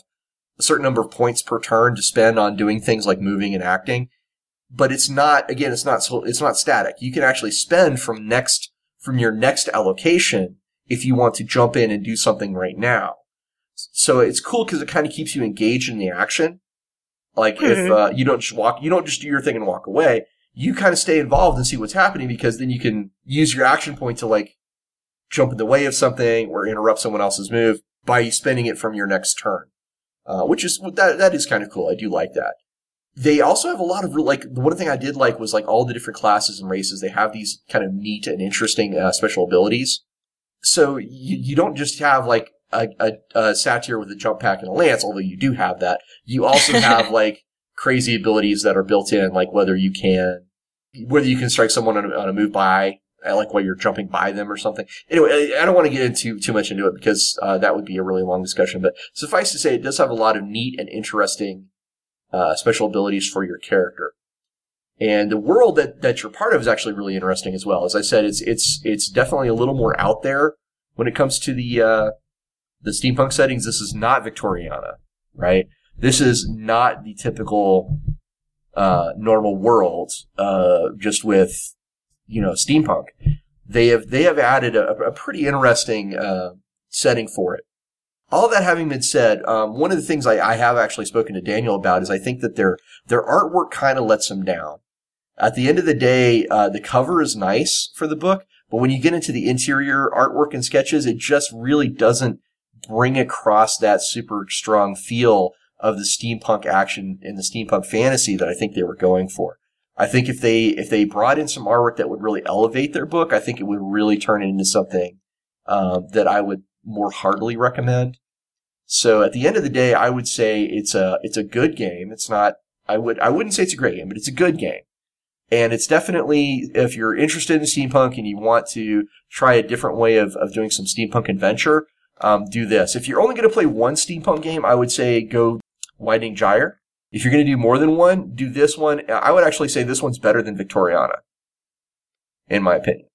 a certain number of points per turn to spend on doing things like moving and acting. But it's not, again, it's not, so, it's not static. You can actually spend from next, from your next allocation if you want to jump in and do something right now. So it's cool because it kind of keeps you engaged in the action. Like if, Mhm. uh, you don't just walk, you don't just do your thing and walk away. You kind of stay involved and see what's happening because then you can use your action point to like jump in the way of something or interrupt someone else's move by spending it from your next turn. Uh, which is, that, that is kind of cool. I do like that. They also have a lot of, like, the one thing I did like was like all the different classes and races. They have these kind of neat and interesting, uh, special abilities. So you, you don't just have like a, a, a satyr with a jump pack and a lance, although you do have that. You also [LAUGHS] have like crazy abilities that are built in, like whether you can, whether you can strike someone on a, on a move by, like while you're jumping by them or something. Anyway, I I don't want to get into too much into it because uh, that would be a really long discussion. But suffice to say, it does have a lot of neat and interesting uh, special abilities for your character. And the world that, that you're part of is actually really interesting as well. As I said, it's it's it's definitely a little more out there when it comes to the uh, the steampunk settings. This is not Victoriana, right? This is not the typical uh, normal world, uh, just with you know steampunk. They have they have added a, a pretty interesting uh, setting for it. All that having been said, um, one of the things I, I have actually spoken to Daniel about is I think that their their artwork kind of lets them down. At the end of the day, uh, the cover is nice for the book, but when you get into the interior artwork and sketches, it just really doesn't bring across that super strong feel of the steampunk action and the steampunk fantasy that I think they were going for. I think if they if they brought in some artwork that would really elevate their book, I think it would really turn it into something um, that I would more heartily recommend. So at the end of the day, I would say it's a it's a good game. It's not I would I wouldn't say it's a great game, but it's a good game. And it's definitely if you're interested in steampunk and you want to try a different way of, of doing some steampunk adventure, um, do this. If you're only going to play one steampunk game, I would say go Widening Gyre. If you're going to do more than one, do this one. I would actually say this one's better than Victoriana, in my opinion.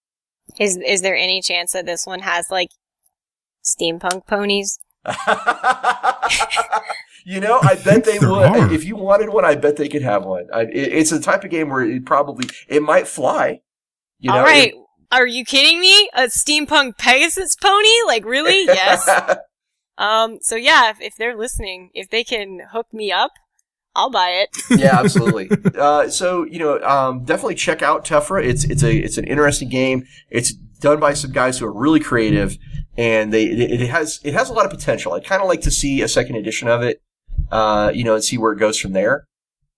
Is is there any chance that this one has like steampunk ponies? [LAUGHS] you know, I bet they would. are. If you wanted one, I bet they could have one. I, it, it's the type of game where it probably it might fly. You know, All right. Are you kidding me? A steampunk Pegasus pony? Like really? yes. [LAUGHS] Um. So yeah, if, if they're listening, if they can hook me up, I'll buy it. [LAUGHS] yeah, absolutely. Uh, so you know, um, definitely check out Tephra. It's it's a it's an interesting game. It's done by some guys who are really creative, and they it, it has it has a lot of potential. I'd kind of like to see a second edition of it, uh, you know, and see where it goes from there.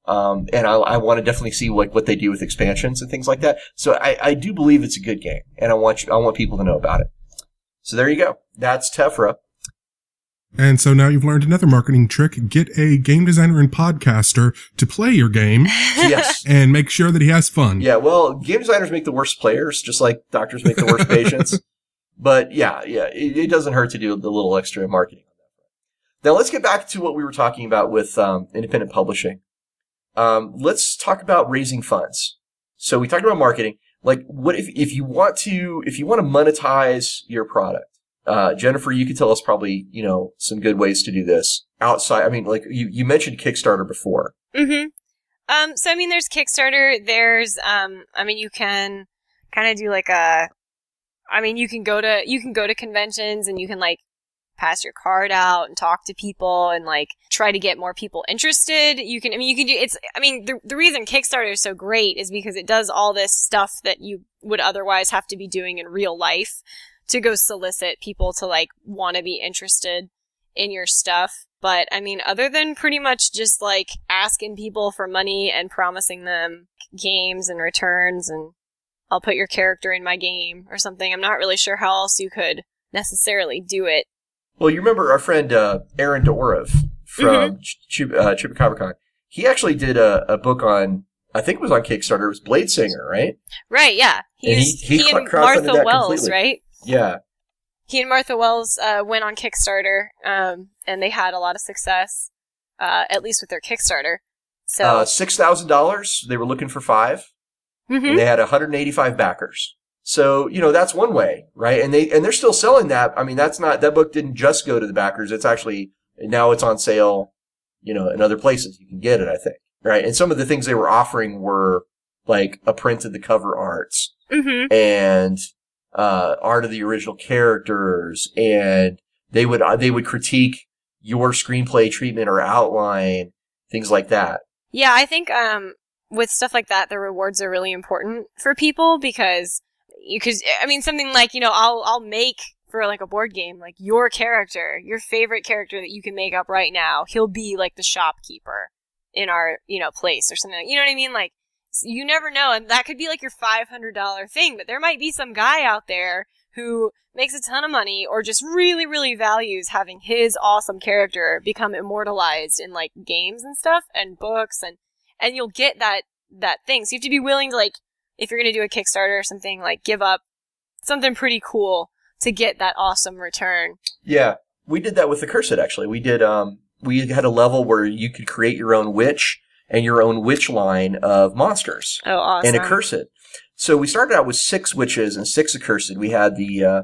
Um, and I, I want to definitely see like what they do with expansions and things like that. So I, I do believe it's a good game, and I want you, I want people to know about it. So there you go. That's Tephra. And so now you've learned another marketing trick. Get a game designer and podcaster to play your game [LAUGHS] yes. and make sure that he has fun. Yeah, well, game designers make the worst players, just like doctors make the worst [LAUGHS] patients. But yeah, yeah, it, it, doesn't hurt to do the little extra marketing. Now let's get back to what we were talking about with um, independent publishing. Um, let's talk about raising funds. So we talked about marketing. Like, what if if you want to if you want to monetize your product? Uh, Jennifer, you could tell us probably you know some good ways to do this outside. I mean, like you you mentioned Kickstarter before. Mm-hmm. Um. So I mean, there's Kickstarter. There's um. I mean, you can kind of do like a. I mean, you can go to you can go to conventions and you can like pass your card out and talk to people and like try to get more people interested. You can, I mean, you can do, it's, I mean, the, the reason Kickstarter is so great is because it does all this stuff that you would otherwise have to be doing in real life to go solicit people to like want to be interested in your stuff. But I mean, other than pretty much just like asking people for money and promising them games and returns and I'll put your character in my game or something, I'm not really sure how else you could necessarily do it well, you remember our friend uh, Aaron de Orive from mm-hmm. Uh, He actually did a, a book on, I think it was on Kickstarter. It was Blade Singer, right? Right. Yeah. He, he, he and Martha Wells, completely. right? Yeah. He and Martha Wells uh, went on Kickstarter, um, and they had a lot of success, uh, at least with their Kickstarter. So uh, six thousand dollars. They were looking for 5 mm-hmm. they had 185 backers. So, you know, that's one way, right? And they, and they're still selling that. I mean, that's not, that book didn't just go to the backers. It's actually, now it's on sale, you know, in other places. You can get it, I think, right? And some of the things they were offering were like a print of the cover arts mm-hmm. and, uh, art of the original characters. And they would, uh, they would critique your screenplay treatment or outline, things like that. Yeah, I think, um, with stuff like that, the rewards are really important for people because because I mean something like you know I'll I'll make for like a board game like your character, your favorite character that you can make up right now. He'll be like the shopkeeper in our you know place or something. You know what I mean? Like you never know, and that could be like your five hundred dollar thing. But there might be some guy out there who makes a ton of money or just really really values having his awesome character become immortalized in like games and stuff and books and and you'll get that that thing. So you have to be willing to like if you're going to do a Kickstarter or something, like give up something pretty cool to get that awesome return. Yeah, we did that with the Accursed actually. We did um we had a level where you could create your own witch and your own witch line of monsters. Oh, awesome. And accursed. So we started out with six witches and six accursed. We had the uh,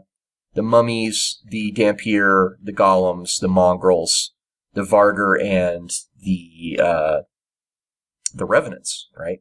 the mummies, the Dhampir, the golems, the mongrels, the Vargur, and the uh, the revenants, right?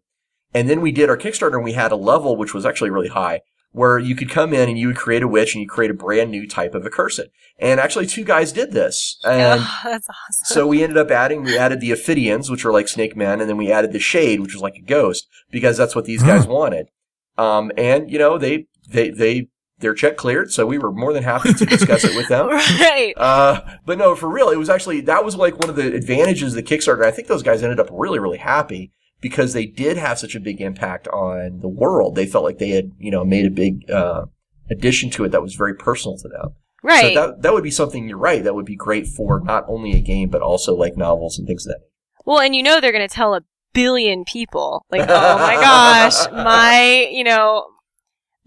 And then we did our Kickstarter and we had a level which was actually really high where you could come in and you would create a witch and you create a brand new type of a accursed. And actually two guys did this. And oh, [LAUGHS] that's awesome. So we ended up adding, we added the Ophidians, which are like snake men, and then we added the Shade, which was like a ghost, because that's what these guys wanted. Um, and you know, they, they, they, their check cleared, so we were more than happy to discuss it with them. [LAUGHS] right. Uh, but no, for real, it was actually, that was like one of the advantages of the Kickstarter. I think those guys ended up really, really happy because they did have such a big impact on the world. They felt like they had, you know, made a big uh, addition to it that was very personal to them. Right. So that that would be something. You're right. That would be great for not only a game but also like novels and things like that. Well, and you know they're going to tell a billion people like, oh my gosh, [LAUGHS] my you know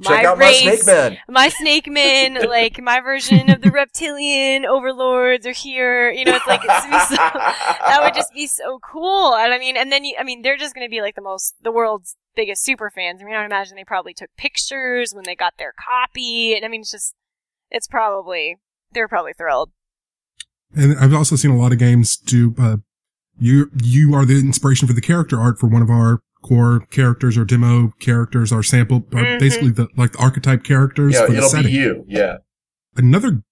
Check my out race, my snake men. My snake men, [LAUGHS] like my version of the reptilian overlords are here. You know, it's like it's so, [LAUGHS] that would just be so cool. And I mean, and then you, I mean, they're just going to be like the most, the world's biggest super fans. I mean, I would imagine they probably took pictures when they got their copy. And I mean, it's just, it's probably, they're probably thrilled. And I've also seen a lot of games do, uh, you, you are the inspiration for the character art for one of our core characters or demo characters are sample are mm-hmm. basically the like the archetype characters yeah, for the it'll setting. be you. Yeah. Another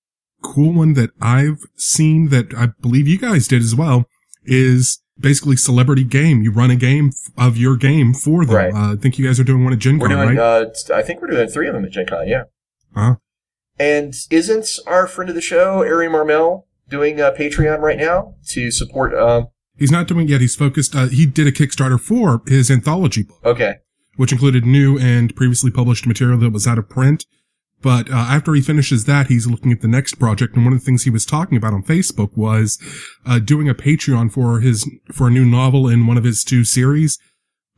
cool one that I've seen that I believe you guys did as well is basically celebrity game. You run a game of your game for them. Right. Uh, I think you guys are doing one at Gen Con, we're doing, right? Uh, I think we're doing three of them at Gen Con, yeah. Huh? And isn't our friend of the show, Ari Marmel, doing a Patreon right now to support um, He's not doing yet. He's focused. Uh, he did a Kickstarter for his anthology book. Okay. Which included new and previously published material that was out of print. But uh, after he finishes that, he's looking at the next project, and one of the things he was talking about on Facebook was uh, doing a Patreon for his for a new novel in one of his two series,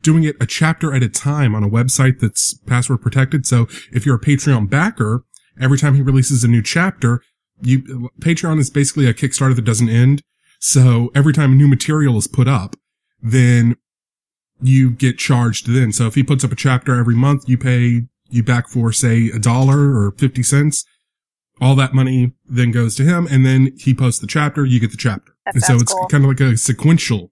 doing it a chapter at a time on a website that's password protected. So if you're a Patreon backer, every time he releases a new chapter, you Patreon is basically a Kickstarter that doesn't end. So every time a new material is put up, then you get charged then. So if he puts up a chapter every month, you pay you back for say a dollar or 50 cents. All that money then goes to him and then he posts the chapter, you get the chapter. That and so it's cool. kind of like a sequential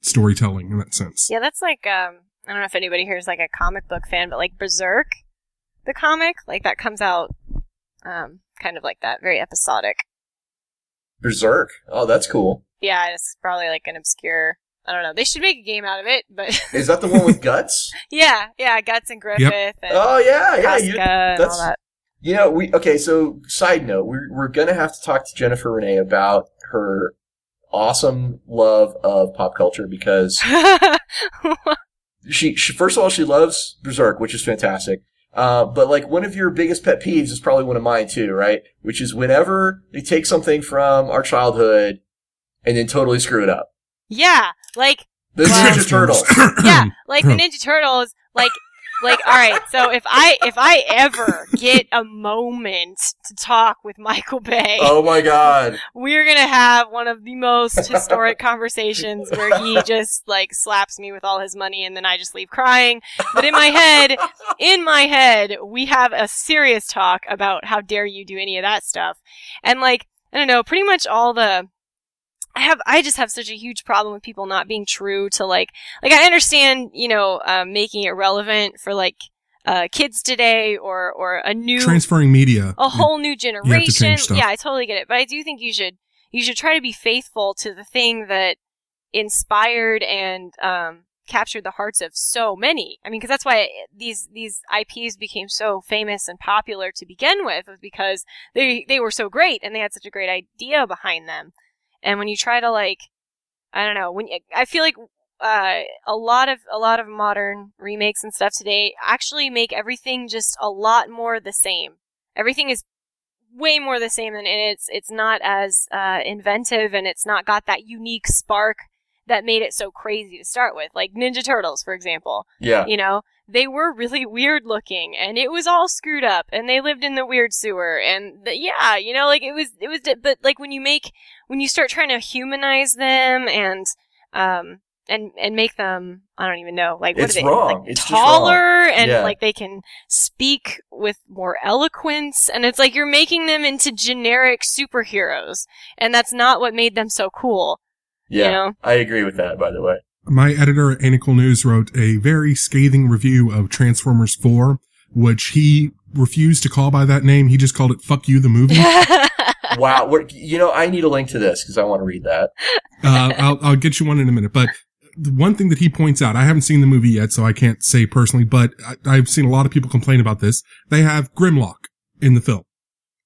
storytelling in that sense. Yeah, that's like um I don't know if anybody here is like a comic book fan, but like Berserk, the comic, like that comes out um kind of like that, very episodic. Berserk. Oh, that's cool. Yeah, it's probably like an obscure I don't know. They should make a game out of it, but [LAUGHS] Is that the one with guts? yeah, yeah, Guts and Griffith and Oh yeah, yeah. Casca You, and that's- all that. you know, we okay. So, side note, we're we're gonna have to talk to Jennifer Renee about her awesome love of pop culture because [LAUGHS] she, she first of all she loves Berserk, which is fantastic. Uh, but like one of your biggest pet peeves is probably one of mine too, right? Which is whenever they take something from our childhood and then totally screw it up. yeah, like The Well- Ninja Turtles. yeah, [LAUGHS] like the Ninja Turtles, like like all right. So if I if I ever get a moment to talk with Michael Bay, Oh my god. we're gonna have one of the most historic conversations where he [LAUGHS] just like slaps me with all his money and then I just leave crying. But in my head, in my head, we have a serious talk about how dare you do any of that stuff. And like, I don't know, pretty much all the I have I just have such a huge problem with people not being true to like like I understand, you know, um, making it relevant for like uh, kids today or or a new Transferring media. a whole new generation. Yeah, I totally get it. But I do think you should you should try to be faithful to the thing that inspired and um, captured the hearts of so many. I mean, because that's why these these IPs became so famous and popular to begin with, was because they they were so great and they had such a great idea behind them. And when you try to like, I don't know, when you, I feel like uh, a lot of a lot of modern remakes and stuff today actually make everything just a lot more the same. Everything is way more the same, and it's it's not as uh, inventive, and it's not got that unique spark that made it so crazy to start with. Like Ninja Turtles, for example. Yeah. You know, they were really weird looking, and it was all screwed up, and they lived in the weird sewer, and the, yeah, you know, like it was it was. But like when you make when you start trying to humanize them and um and and make them I don't even know like what It's are they wrong. like It's taller and Yeah. like they can speak with more eloquence and it's like you're making them into generic superheroes and that's not what made them so cool. Yeah. You know? I agree with that, by the way. My editor at Anical News wrote a very scathing review of Transformers 4, which he refused to call by that name. He just called it Fuck You the Movie. [LAUGHS] wow. You know, I need a link to this because I want to read that. uh, I'll, I'll get you one in a minute. But the one thing that he points out, I haven't seen the movie yet, so I can't say personally, but I, I've seen a lot of people complain about this. They have Grimlock in the film.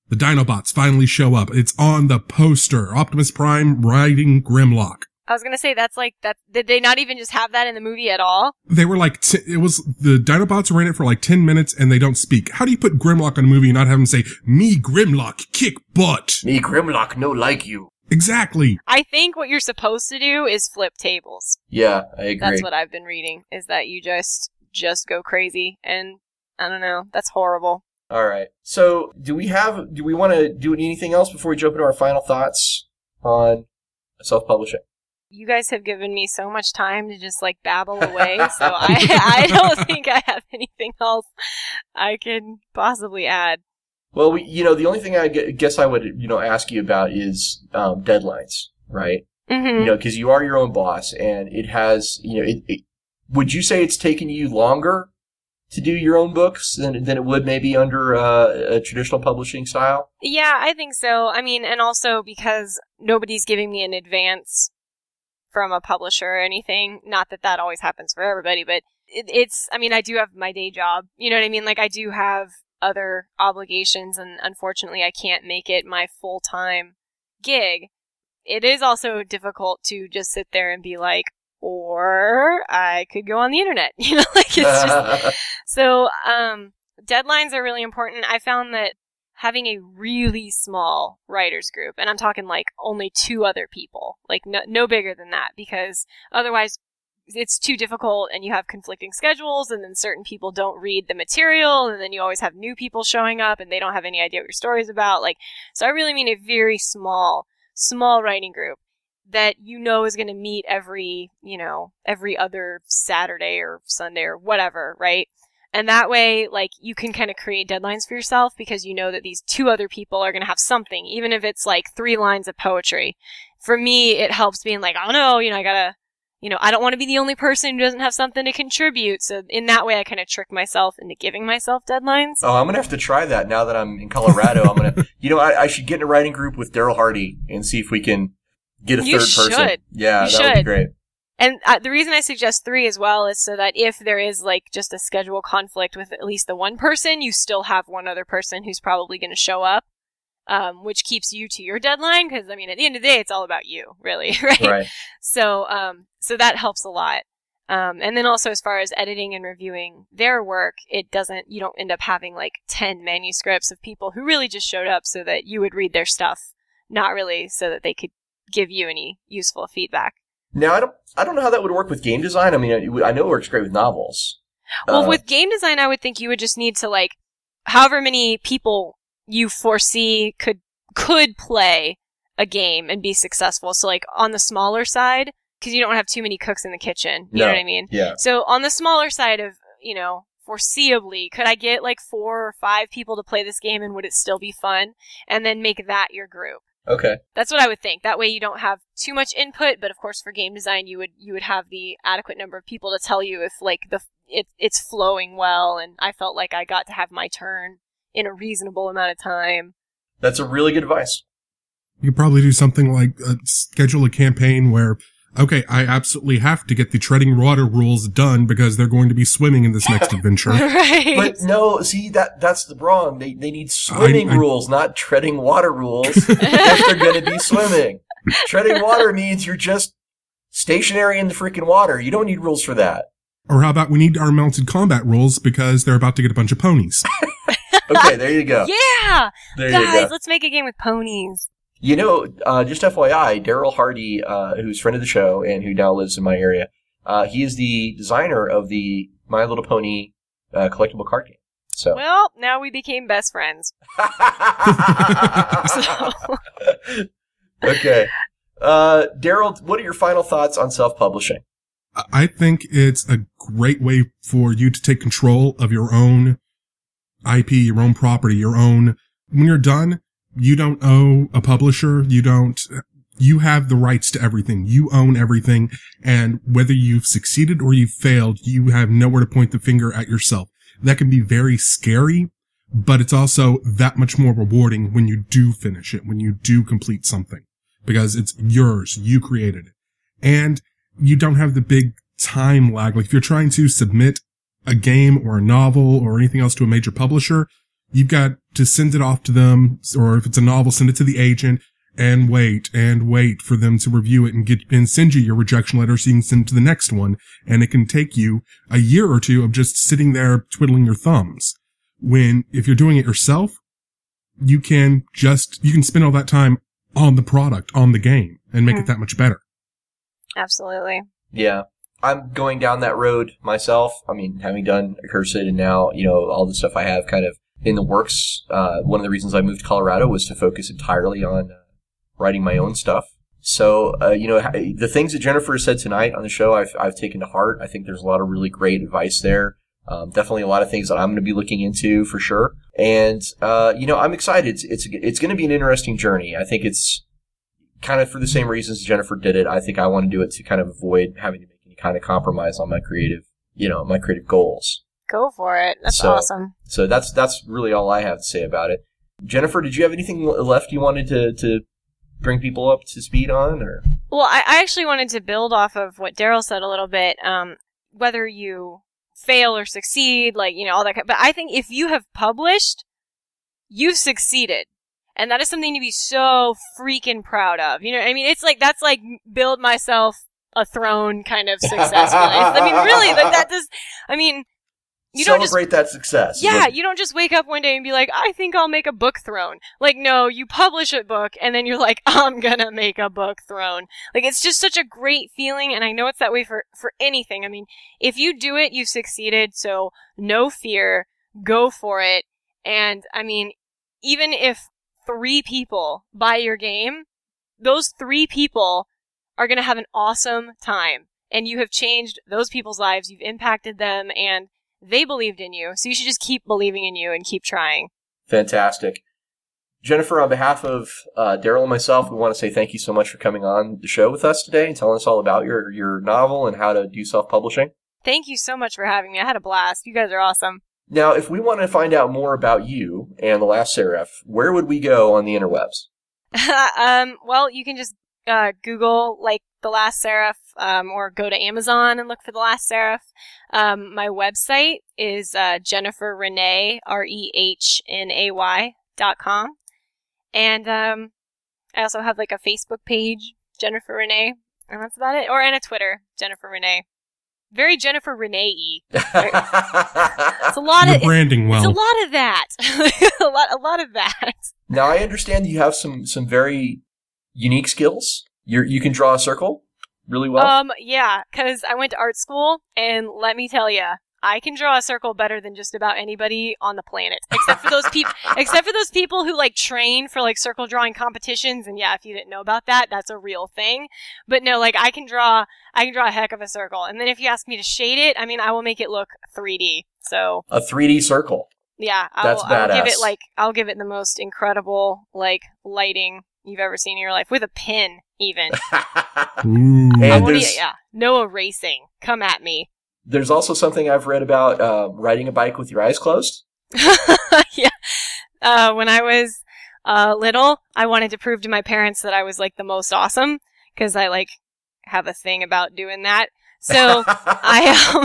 The Dinobots finally show up. It's on the poster. Optimus Prime riding Grimlock. I was gonna say that's like that. Did they not even just have that in the movie at all? They were like, t- it was, the Dinobots were in it for like 10 minutes and they don't speak. How do you put Grimlock on a movie and not have him say, me Grimlock, kick butt? Me Grimlock no like you. Exactly. I think what you're supposed to do is flip tables. Yeah, I agree. That's what I've been reading. Is that you just just go crazy and I don't know. That's horrible. All right. So, do we have? Do we want to do anything else before we jump into our final thoughts on self-publishing? You guys have given me so much time to just like babble [LAUGHS] away, so I I don't think I have anything else I can possibly add. Well, we, you know, the only thing I guess I would, you know, ask you about is um, deadlines, right? Mm-hmm. You know, because you are your own boss, and it has, you know, it, it, would you say it's taken you longer to do your own books than than it would maybe under uh, a traditional publishing style? Yeah, I think so. I mean, and also because nobody's giving me an advance from a publisher or anything. Not that that always happens for everybody, but it, it's, I mean, I do have my day job. You know what I mean? Like, I do have other obligations, and unfortunately, I can't make it my full time gig. It is also difficult to just sit there and be like, or I could go on the internet. [LAUGHS] You know, like, it's just, [LAUGHS] so, um, deadlines are really important. I found that having a really small writers group, and I'm talking like only two other people, like no, no bigger than that, because otherwise it's too difficult and you have conflicting schedules and then certain people don't read the material and then you always have new people showing up and they don't have any idea what your story's about. Like, so I really mean a very small, small writing group that you know is going to meet every, you know, every other Saturday or Sunday or whatever, right? And that way, like, you can kind of create deadlines for yourself because you know that these two other people are going to have something, even if it's like three lines of poetry. For me, it helps being like, oh no, you know, I gotta, you know, I don't want to be the only person who doesn't have something to contribute. So in that way, I kind of trick myself into giving myself deadlines. Oh, I'm gonna have to try that now that I'm in Colorado. I'm gonna, [LAUGHS] you know, I, I should get in a writing group with Daryl Hardy and see if we can get a You third person. should. Yeah, You that would be great. And uh, the reason I suggest three as well is so that if there is like just a schedule conflict with at least the one person, you still have one other person who's probably going to show up, um, which keeps you to your deadline. Because I mean, at the end of the day, it's all about you, really, [LAUGHS] right? Right. So, um, so that helps a lot. Um, and then also as far as editing and reviewing their work, it doesn't, you don't end up having like 10 manuscripts of people who really just showed up so that you would read their stuff, not really so that they could give you any useful feedback. Now I don't, I don't know how that would work with game design. I mean, I, I know it works great with novels. Well, Uh, with game design, I would think you would just need to like, however many people you foresee could could play a game and be successful. So like on the smaller side, because you don't have too many cooks in the kitchen. You No. know what I mean? yeah. So on the smaller side of you know foreseeably, could I get like four or five people to play this game and would it still be fun? And then make that your group. Okay. That's what I would think. That way you don't have too much input, but of course for game design you would you would have the adequate number of people to tell you if like the it it's flowing well and I felt like I got to have my turn in a reasonable amount of time. That's a really good advice. You could probably do something like uh, schedule a campaign where, okay, I absolutely have to get the treading water rules done because they're going to be swimming in this next [LAUGHS] adventure. right. But no, see that that's the wrong. They they need swimming I- rules, not treading water rules. [LAUGHS] if they're going to be swimming, treading water means you're just stationary in the freaking water. You don't need rules for that. Or how about we need our mounted combat rules because they're about to get a bunch of ponies. [LAUGHS] Okay, there you go. yeah, There you guys, go. let's make a game with ponies. You know, uh, just FYI, Daryl Hardy, uh, who's friend of the show and who now lives in my area, uh, he is the designer of the My Little Pony uh, collectible card game. So. Well, now we became best friends. [LAUGHS] [LAUGHS] Okay. Uh, Daryl, what are your final thoughts on self-publishing? I think it's a great way for you to take control of your own IP, your own property, your own, when you're done, you don't owe a publisher. You don't, you have the rights to everything. You own everything. And whether you've succeeded or you've failed, you have nowhere to point the finger at yourself. That can be very scary, but it's also that much more rewarding when you do finish it, when you do complete something because it's yours. You created it. And you don't have the big time lag. Like if you're trying to submit a game or a novel or anything else to a major publisher, you've got to send it off to them. Or if it's a novel, send it to the agent and wait and wait for them to review it and get and send you your rejection letter so you can send it to the next one. And it can take you a year or two of just sitting there twiddling your thumbs. When if you're doing it yourself, you can just you can spend all that time on the product, on the game, and make Hmm. it that much better. absolutely. Yeah. I'm going down that road myself. I mean, having done Accursed and now, you know, all the stuff I have kind of in the works. Uh, one of the reasons I moved to Colorado was to focus entirely on uh, writing my own stuff. So, uh, you know, the things that Jennifer said tonight on the show, I've, I've taken to heart. I think there's a lot of really great advice there. Um, definitely a lot of things that I'm going to be looking into for sure. And, uh, you know, I'm excited. It's, it's, it's going to be an interesting journey. I think it's kind of for the same reasons Jennifer did it. I think I want to do it to kind of avoid having to make any kind of compromise on my creative, you know, my creative goals. Go for it. That's So- awesome. So that's, that's really all I have to say about it. Jennifer, did you have anything left you wanted to, to bring people up to speed on or? Well, I, I actually wanted to build off of what Daryl said a little bit. Um, whether you fail or succeed, like you know all that. ki- But I think if you have published, you've succeeded, and that is something to be so freaking proud of. You know, I mean, it's like that's like build myself a throne kind of success. I mean, really, like that [LAUGHS] does. I mean, you don't just celebrate that success. Yeah, you don't just wake up one day and be like, I think I'll make a book throne. Like, no, you publish a book and then you're like, [LAUGHS] I'm gonna make a book throne. Like, it's just such a great feeling, and I know it's that way for, for anything. I mean, if you do it, you've succeeded, so no fear, go for it. And, I mean, even if three people buy your game, those three people are gonna have an awesome time. And you have changed those people's lives, you've impacted them, and they believed in you, so you should just keep believing in you and keep trying. Fantastic. Jennifer, on behalf of uh, Daryl and myself, we want to say thank you so much for coming on the show with us today and telling us all about your, your novel and how to do self publishing. Thank you so much for having me. I had a blast. You guys are awesome. Now, if we want to find out more about you and The Last Seraph, where would we go on the interwebs? [LAUGHS] um, well, you can just uh, Google like the Last Seraph, um, or go to Amazon and look for the Last Seraph. Um, my website is uh, Jennifer Renee R E H N A Y dot com, and um, I also have like a Facebook page, Jennifer Renee, and that's about it. Or and a Twitter, Jennifer Renee. Very Jennifer Renee. It's a [LAUGHS] lot You're of branding well. it's a lot of that. [LAUGHS] a lot a lot of that. now, I understand you have some, some very unique skills. You're, you can draw a circle really well. Um, yeah, because I went to art school, and let me tell you, I can draw a circle better than just about anybody on the planet, except for those people. [LAUGHS] except for those people who like train for like circle drawing competitions. And yeah, if you didn't know about that, that's a real thing. But no, like I can draw, I can draw a heck of a circle. And then if you ask me to shade it, I mean, I will make it look 3D. So a 3D circle. yeah, I That's will, I'll give it like I'll give it the most incredible like lighting you've ever seen in your life with a pin, even. [LAUGHS] And I won't e- there's- yeah, no erasing. Come at me. There's also something I've read about uh, riding a bike with your eyes closed. [LAUGHS] yeah. Uh, when I was uh, little, I wanted to prove to my parents that I was like the most awesome because I like have a thing about doing that. So I um,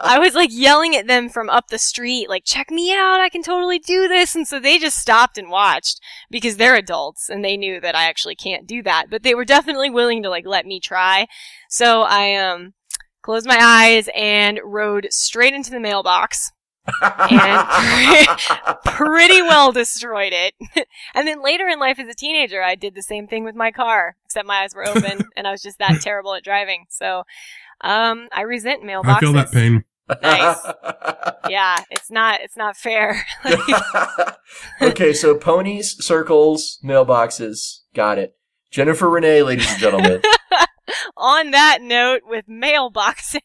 [LAUGHS] I was like yelling at them from up the street, like, check me out, I can totally do this. And so they just stopped and watched because they're adults and they knew that I actually can't do that. But they were definitely willing to like let me try. So I um closed my eyes and rode straight into the mailbox and [LAUGHS] pretty well destroyed it. [LAUGHS] and then later in life as a teenager, I did the same thing with my car, except my eyes were open and I was just that terrible at driving. So, um, I resent mailboxes. I feel that pain. Nice. [LAUGHS] Yeah, it's not, it's not fair. [LAUGHS] [LAUGHS] okay, so ponies, circles, mailboxes. Got it. Jennifer Renee, ladies and gentlemen. On that note, with mailboxes,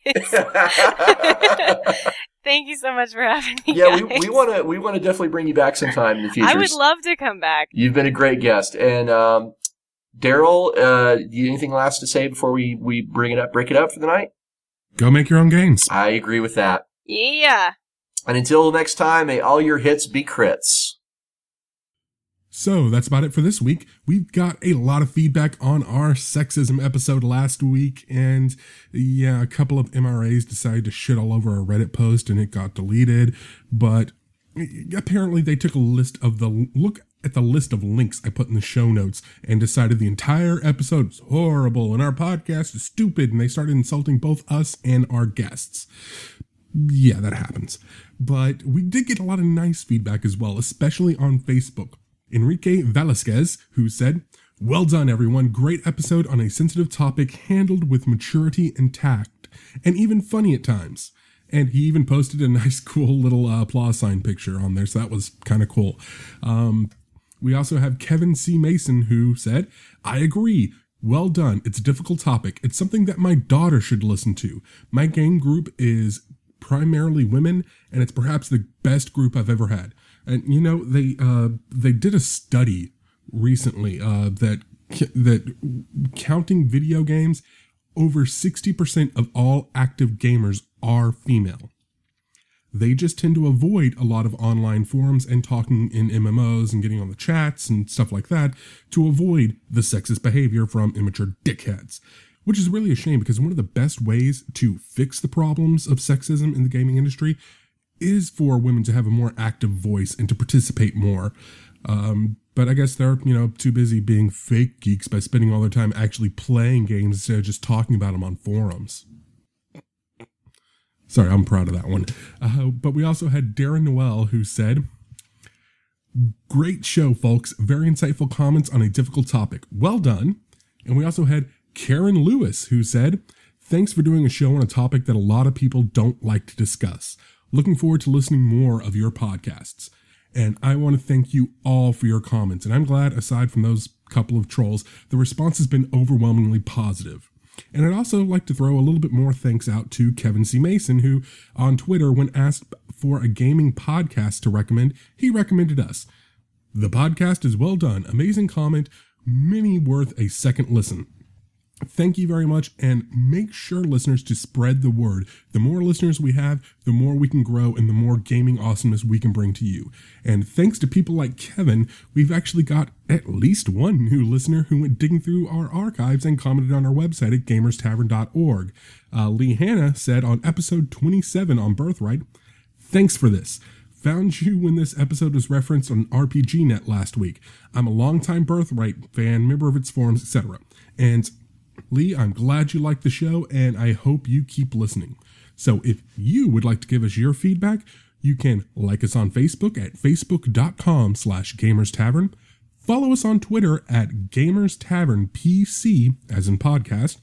thank you so much for having me. yeah, we, guys. we want to we want to definitely bring you back sometime in the future. I would love to come back. You've been a great guest, and um, Daryl, uh, anything last to say before we we bring it up, break it up for the night? Go make your own games. I agree with that. Yeah. And until next time, may all your hits be crits. So that's about it for this week. We've got a lot of feedback on our sexism episode last week, and yeah, a couple of MRAs decided to shit all over a Reddit post and it got deleted. But apparently, they took a list of the look at the list of links I put in the show notes and decided the entire episode is horrible and our podcast is stupid, and they started insulting both us and our guests yeah, that happens. But we did get a lot of nice feedback as well, especially on Facebook. Enrique Velasquez, who said, Well done, everyone. Great episode on a sensitive topic handled with maturity and tact, and even funny at times. And he even posted a [LAUGHS] nice, cool little uh, applause sign picture on there, so that was kind of cool. Um, we also have Kevin C. Mason, who said, I agree. Well done. It's a difficult topic. It's something that my daughter should listen to. My game group is primarily women, and it's perhaps the best group I've ever had. And you know, they uh, they did a study recently uh, that that counting video games, over sixty percent of all active gamers are female. They just tend to avoid a lot of online forums and talking in MMOs and getting on the chats and stuff like that to avoid the sexist behavior from immature dickheads which is really a shame because one of the best ways to fix the problems of sexism in the gaming industry is for women to have a more active voice and to participate more. Um, but I guess they're you know too busy being fake geeks by spending all their time actually playing games instead of just talking about them on forums. Sorry, I'm proud of that one. Uh, but we also had Darren Noel who said, Great show, folks. Very insightful comments on a difficult topic. Well done. And we also had Karen Lewis who said, Thanks for doing a show on a topic that a lot of people don't like to discuss. Looking forward to listening more of your podcasts. And I want to thank you all for your comments. And I'm glad, aside from those couple of trolls, the response has been overwhelmingly positive. And I'd also like to throw a little bit more thanks out to Kevin C. Mason, who on Twitter, when asked for a gaming podcast to recommend, he recommended us. The podcast is well done, amazing comment, many worth a second listen. Thank you very much, and make sure, listeners, to spread the word. The more listeners we have, the more we can grow and the more gaming awesomeness we can bring to you. And thanks to people like Kevin, we've actually got at least one new listener who went digging through our archives and commented on our website at gamerstavern.org. Uh, Lee Hanna said on episode 27 on Birthright, Thanks for this. Found you when this episode was referenced on RPGNet last week. I'm a longtime Birthright fan, member of its forums, etc. And Lee, I'm glad you like the show and I hope you keep listening. So if you would like to give us your feedback, you can like us on Facebook at facebook.com slash gamers tavern. follow us on Twitter at Gamers Tavern PC, as in podcast,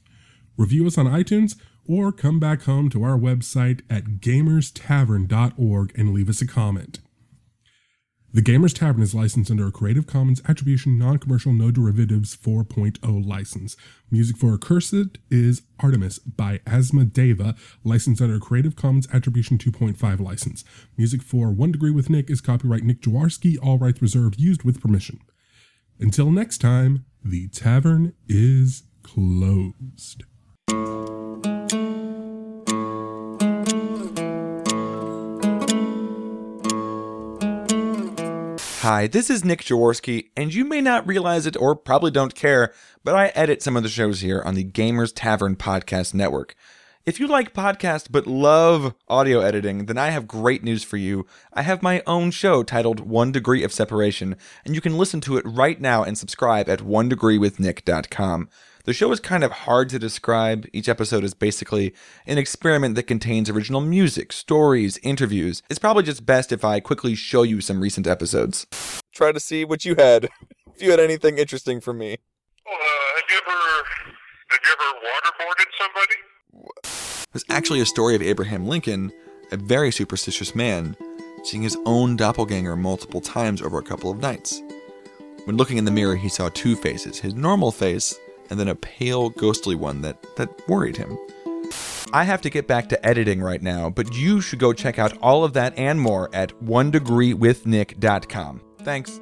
review us on iTunes, or come back home to our website at gamerstavern.org and leave us a comment. The Gamers Tavern is licensed under a Creative Commons Attribution Non-Commercial No Derivatives 4.0 license. Music for Accursed is Artemis by Asmodeva, licensed under a Creative Commons Attribution 2.5 license. Music for One Degree with Nick is copyright Nick Jaworski, all rights reserved, used with permission. Until next time, the tavern is closed. Hi, this is Nick Jaworski, and you may not realize it or probably don't care, but I edit some of the shows here on the Gamers Tavern Podcast Network. If you like podcasts but love audio editing, then I have great news for you. I have my own show titled One Degree of Separation, and you can listen to it right now and subscribe at onedegreewithnick.com. The show is kind of hard to describe. Each episode is basically an experiment that contains original music, stories, interviews. It's probably just best if I quickly show you some recent episodes. Try to see what you had. if you had anything interesting for me. Well, uh, have you ever have you ever waterboarded somebody? There's actually a story of Abraham Lincoln, a very superstitious man, seeing his own doppelganger multiple times over a couple of nights. When looking in the mirror, he saw two faces his normal face and then a pale, ghostly one that, that worried him. I have to get back to editing right now, but you should go check out all of that and more at onedegreewithnick.com. Thanks.